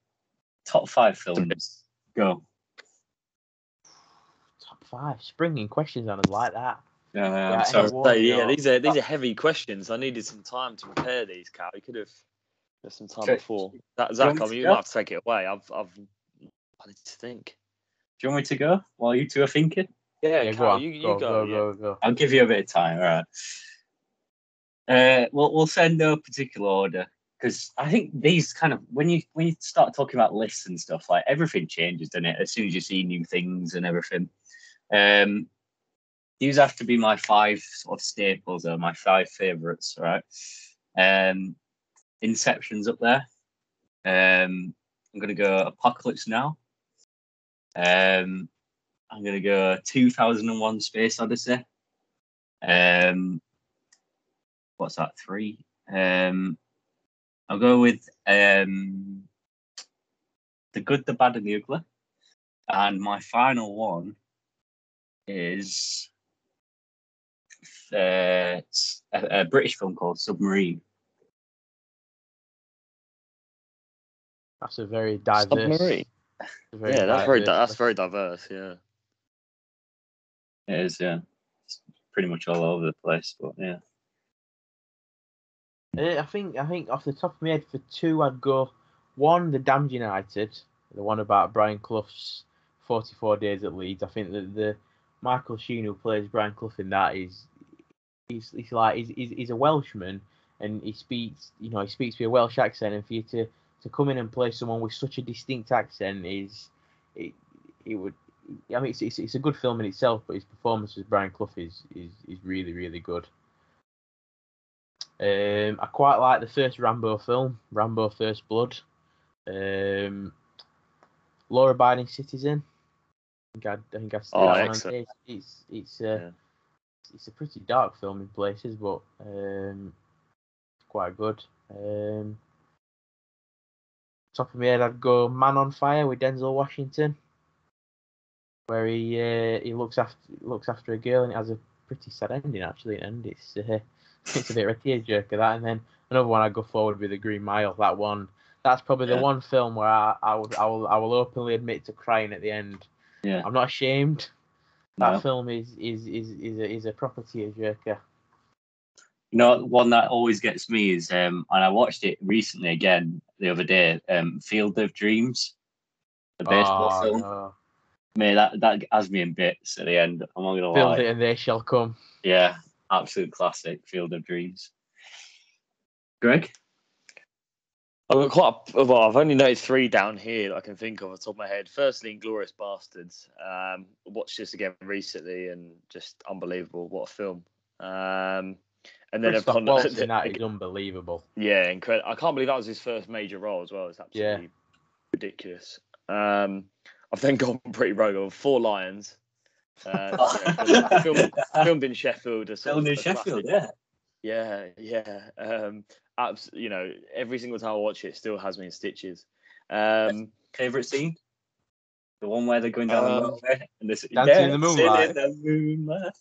top five films. Go.
Top five, springing questions on us like that.
Yeah,
Yeah,
I'm
and
sorry.
So, yeah,
yeah.
these are these are heavy questions. I needed some time to prepare these, Cal. You could have got some time
Okay.
before. That,
you
Zach,
want
I mean, you might have to take it away. I've I've I need to think.
Do you want me to go while you two are thinking?
Yeah,
Yeah, go on,
you, you
go,
go.
go,
yeah.
go, go.
I'll give you a bit of time. All right. Uh, we'll we'll send no particular order because I think these kind of when you when you start talking about lists and stuff like everything changes, doesn't it? As soon as you see new things and everything. Um, these have to be my five sort of staples or my five favorites, right? Um, Inception's up there. Um, I'm gonna go Apocalypse Now. Um, I'm gonna go 2001: Space Odyssey. Um, what's that? Three. Um, I'll go with um, the Good, the Bad, and the Ugly. And my final one is uh, it's a, a British film called Submarine.
That's a very diverse.
Submarine.
a very
Yeah, that's very di- that's very diverse. Yeah.
It is, yeah. It's pretty much all over the place, but yeah.
Uh, I think I think off the top of my head for two I'd go one the Damned United, the one about Brian Clough's 44 days at Leeds. I think that the Michael Sheen who plays Brian Clough in that is he's, he's like he's, he's, he's a Welshman and he speaks you know he speaks with a Welsh accent and for you to, to come in and play someone with such a distinct accent is it it would I mean it's, it's, it's a good film in itself but his performance as Brian Clough is is, is really really good. Um, I quite like the first Rambo film, Rambo First Blood. Um, Law Abiding Citizen. I think I'd, I think say
Oh, excellent.
It's it's it's, uh,
Yeah.
it's a pretty dark film in places, but um, it's quite good. Um, top of my head, I'd go Man on Fire with Denzel Washington, where he uh, he looks after looks after a girl and it has a pretty sad ending actually. And it's uh, it's a bit of a tearjerker that. And then another one I go forward with the Green Mile. That one, that's probably the one film where I, I would I will I will openly admit to crying at the end.
Yeah.
I'm not ashamed. That
No.
film is is is is a, is a proper tearjerker.
You know, one that always gets me is, um, and I watched it recently again the other day. Um, Field of Dreams, the baseball
Oh,
film.
no.
Mate, that that has me in bits at the end. I'm not gonna
Build
lie.
it and they shall come.
Yeah, absolute classic. Field of Dreams. Greg,
I've got quite a, well, I've only noticed three down here that I can think of off the top of my head. Firstly, Inglourious Basterds. Um, watched this again recently and just unbelievable. What a film. Um, and then I've
Christoph
gone,
Waltz <laughs> in that is unbelievable.
yeah, incredible. I can't believe that was his first major role as well. It's absolutely ridiculous. Um, I've then gone <laughs> pretty rogue on Four Lions. Uh, <laughs> yeah, filmed, filmed in Sheffield. a sort
filmed
of
in Sheffield.
classic.
Yeah,
Yeah, yeah. Um, abs- you know, every single time I watch it, it still has me in stitches. Um,
favorite scene. The one where they're going down the motorway and this
Dancing in the moonlight.
In the moonlight.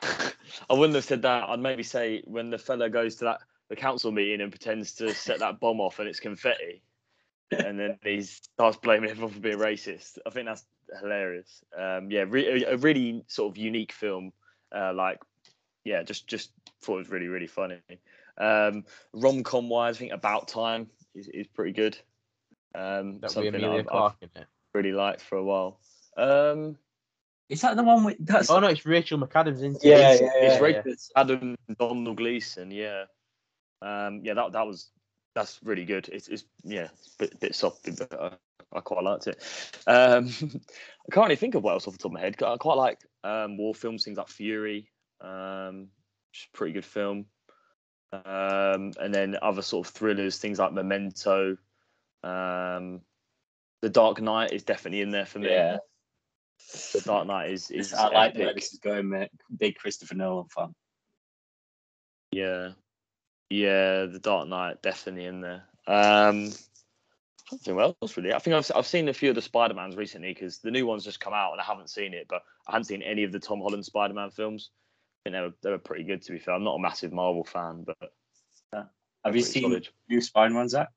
<laughs>
I wouldn't have said that. I'd maybe say when the fella goes to that the council meeting and pretends to set that bomb off and it's confetti, and then he starts blaming everyone for being racist. I think that's hilarious. Um, yeah, re- a really sort of unique film. Uh, like, yeah, just just thought it was really really funny. Um, Rom com wise, I think About Time is, is pretty good. Um,
That with
something that
Amelia
I've, I've
in it.
really liked for a while. Um,
Is that the one with that's
Oh no, it's Rachel McAdams, isn't it?
Yeah,
It's-
yeah,
it's
yeah,
right-
yeah.
Adam Domhnall Gleeson, yeah, um, yeah, that that was that's really good. It's, it's yeah, it's a bit, bit soft, but I, I quite liked it. Um, <laughs> I can't really think of what else off the top of my head. I quite like um, war films, things like Fury, um, which is a pretty good film, um, and then other sort of thrillers, things like Memento. Um, the Dark Knight is definitely in there for me.
Yeah,
The Dark Knight is is
I like where this is going, mate. Big Christopher Nolan fan.
Yeah, yeah, the Dark Knight definitely in there. Um, I don't think what else really. I think I've I've seen a few of the Spider Mans recently because the new one's just come out and I haven't seen it, but I haven't seen any of the Tom Holland Spider Man films. I think they were they were pretty good to be fair. I'm not a massive Marvel fan, but
Have you seen
solid.
new Spider-Man, Zach?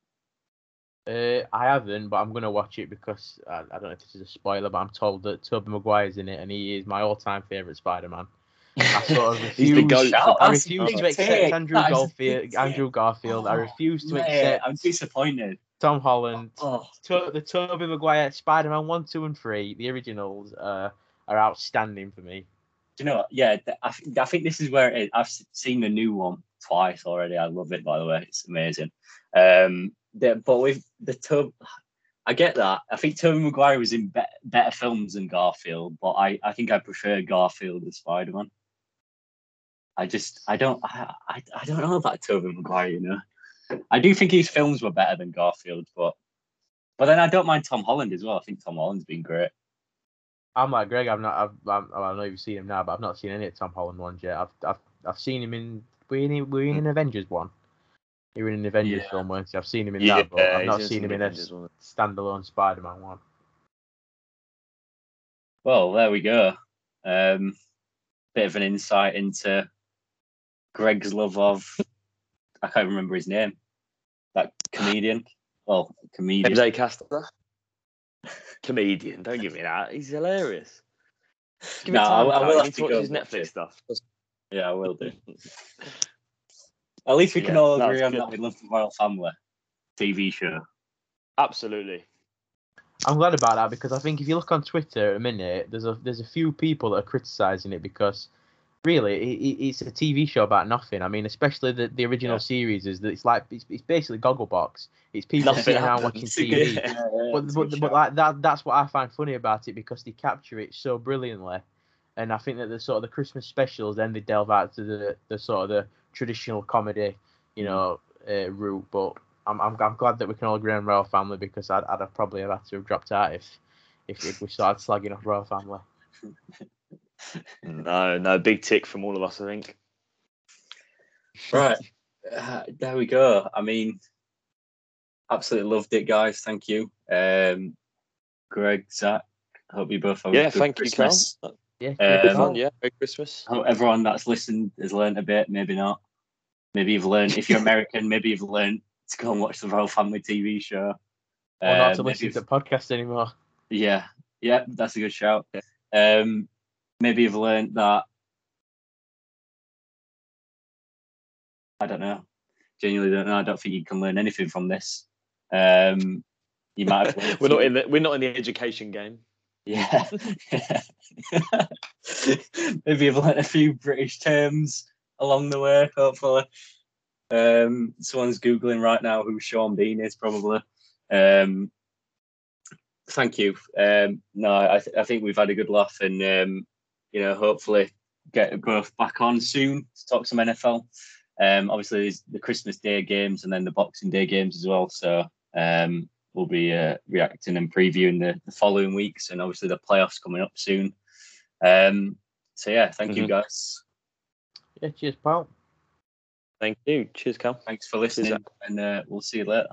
Uh, I haven't, but I'm gonna watch it because I, I don't know if this is a spoiler, but I'm told that Tobey Maguire's in it, and he is my all-time favorite Spider-Man. I sort of
He's the
refuse.
goat.
Shout
I
out
refuse
to
to
big
accept
take.
Andrew
That is a
Garfield. Andrew Garfield. I
Oh,
refuse to
mate,
accept
I'm disappointed.
Tom Holland.
Oh,
To, the Tobey Maguire Spider-Man one, two, and three, the originals, uh, are outstanding for me.
do you know what? Yeah, I, th- I think this is where it is. I've seen the new one twice already. I love it, by the way. It's amazing. Um, the, but with the Tub, I get that. I think Tobey Maguire was in be- better films than Garfield, but I, I think I prefer Garfield as Spider Man. I just I don't I, I, I don't know about Tobey Maguire. You know, I do think his films were better than Garfield, but but then I don't mind Tom Holland as well. I think Tom Holland's been great.
I'm like Greg. I've not. I've, I've, I don't know if you've seen him now, but I've not seen any of Tom Holland ones yet. I've, I've, I've seen him in. Were you in, were you in an Avengers one? You were in an Avengers
Yeah.
film once. I've seen him in
yeah,
that, but I've not seen him in a
wasn't
standalone Spider-Man one.
Well, there we go. Um, bit of an insight into Greg's love of I can't remember his name. That comedian. Well, comedian.
James Acaster, comedian. Don't give me that. He's hilarious. Give me
No,
time.
I- I
Carl.
will
you
have to
to watch
go
his Netflix
it.
stuff.
Yeah, I will do. At least we can
Yeah,
all agree
it's
on
good.
that we love the Royle Family TV show.
Absolutely.
I'm glad about that because I think if you look on Twitter at a minute, there's a there's a few people that are criticizing it because really it, it, it's a TV show about nothing. I mean, especially the, the original
Yeah.
series is that it's like it's, it's basically Gogglebox. It's people
Nothing
sitting around watching. TV. <laughs>
Yeah, yeah,
but but, but like that that's what I find funny about it because they capture it so brilliantly, and I think that the sort of the Christmas specials then they delve out to the the sort of the traditional comedy, you know, uh, route. But I'm, I'm I'm glad that we can all agree on Royle Family because I'd I'd have probably have had to have dropped out if if, if we started slagging off Royle Family. <laughs>
No, no, big tick from all of us, I think.
Right. Uh, there we go. I mean, absolutely loved it, guys. Thank you. Um, Greg, Zach, hope you both have a
Yeah,
good
thank
Christmas.
you, Carl.
Yeah,
Um,
Good fun, yeah. Merry Christmas.
Hope everyone that's listened has learned a bit, maybe not. Maybe you've learned, if you're American, maybe you've learned to go and watch the Royle Family TV show.
or not
Uh,
to listen to the podcast anymore.
Yeah, yeah, that's a good shout. Um, maybe you've learned that. I don't know. Genuinely don't know. I don't think you can learn anything from this. Um, you might. <laughs>
we're not in the we're not in the education game.
Yeah. <laughs> maybe you've learned a few British terms along the way. Hopefully, um, someone's googling right now who Sean Bean is. Probably. Um, thank you. Um, no, I, th- I think we've had a good laugh, and um, you know, hopefully get both back on soon to talk some NFL. Um, obviously, there's the Christmas Day games and then the Boxing Day games as well. So um, we'll be uh, reacting and previewing the, the, following weeks, and obviously the playoffs coming up soon. Um, so yeah, thank mm-hmm. you guys.
Yeah, cheers, pal.
Thank you. Cheers, Cal.
Thanks for listening, and uh, we'll see you later.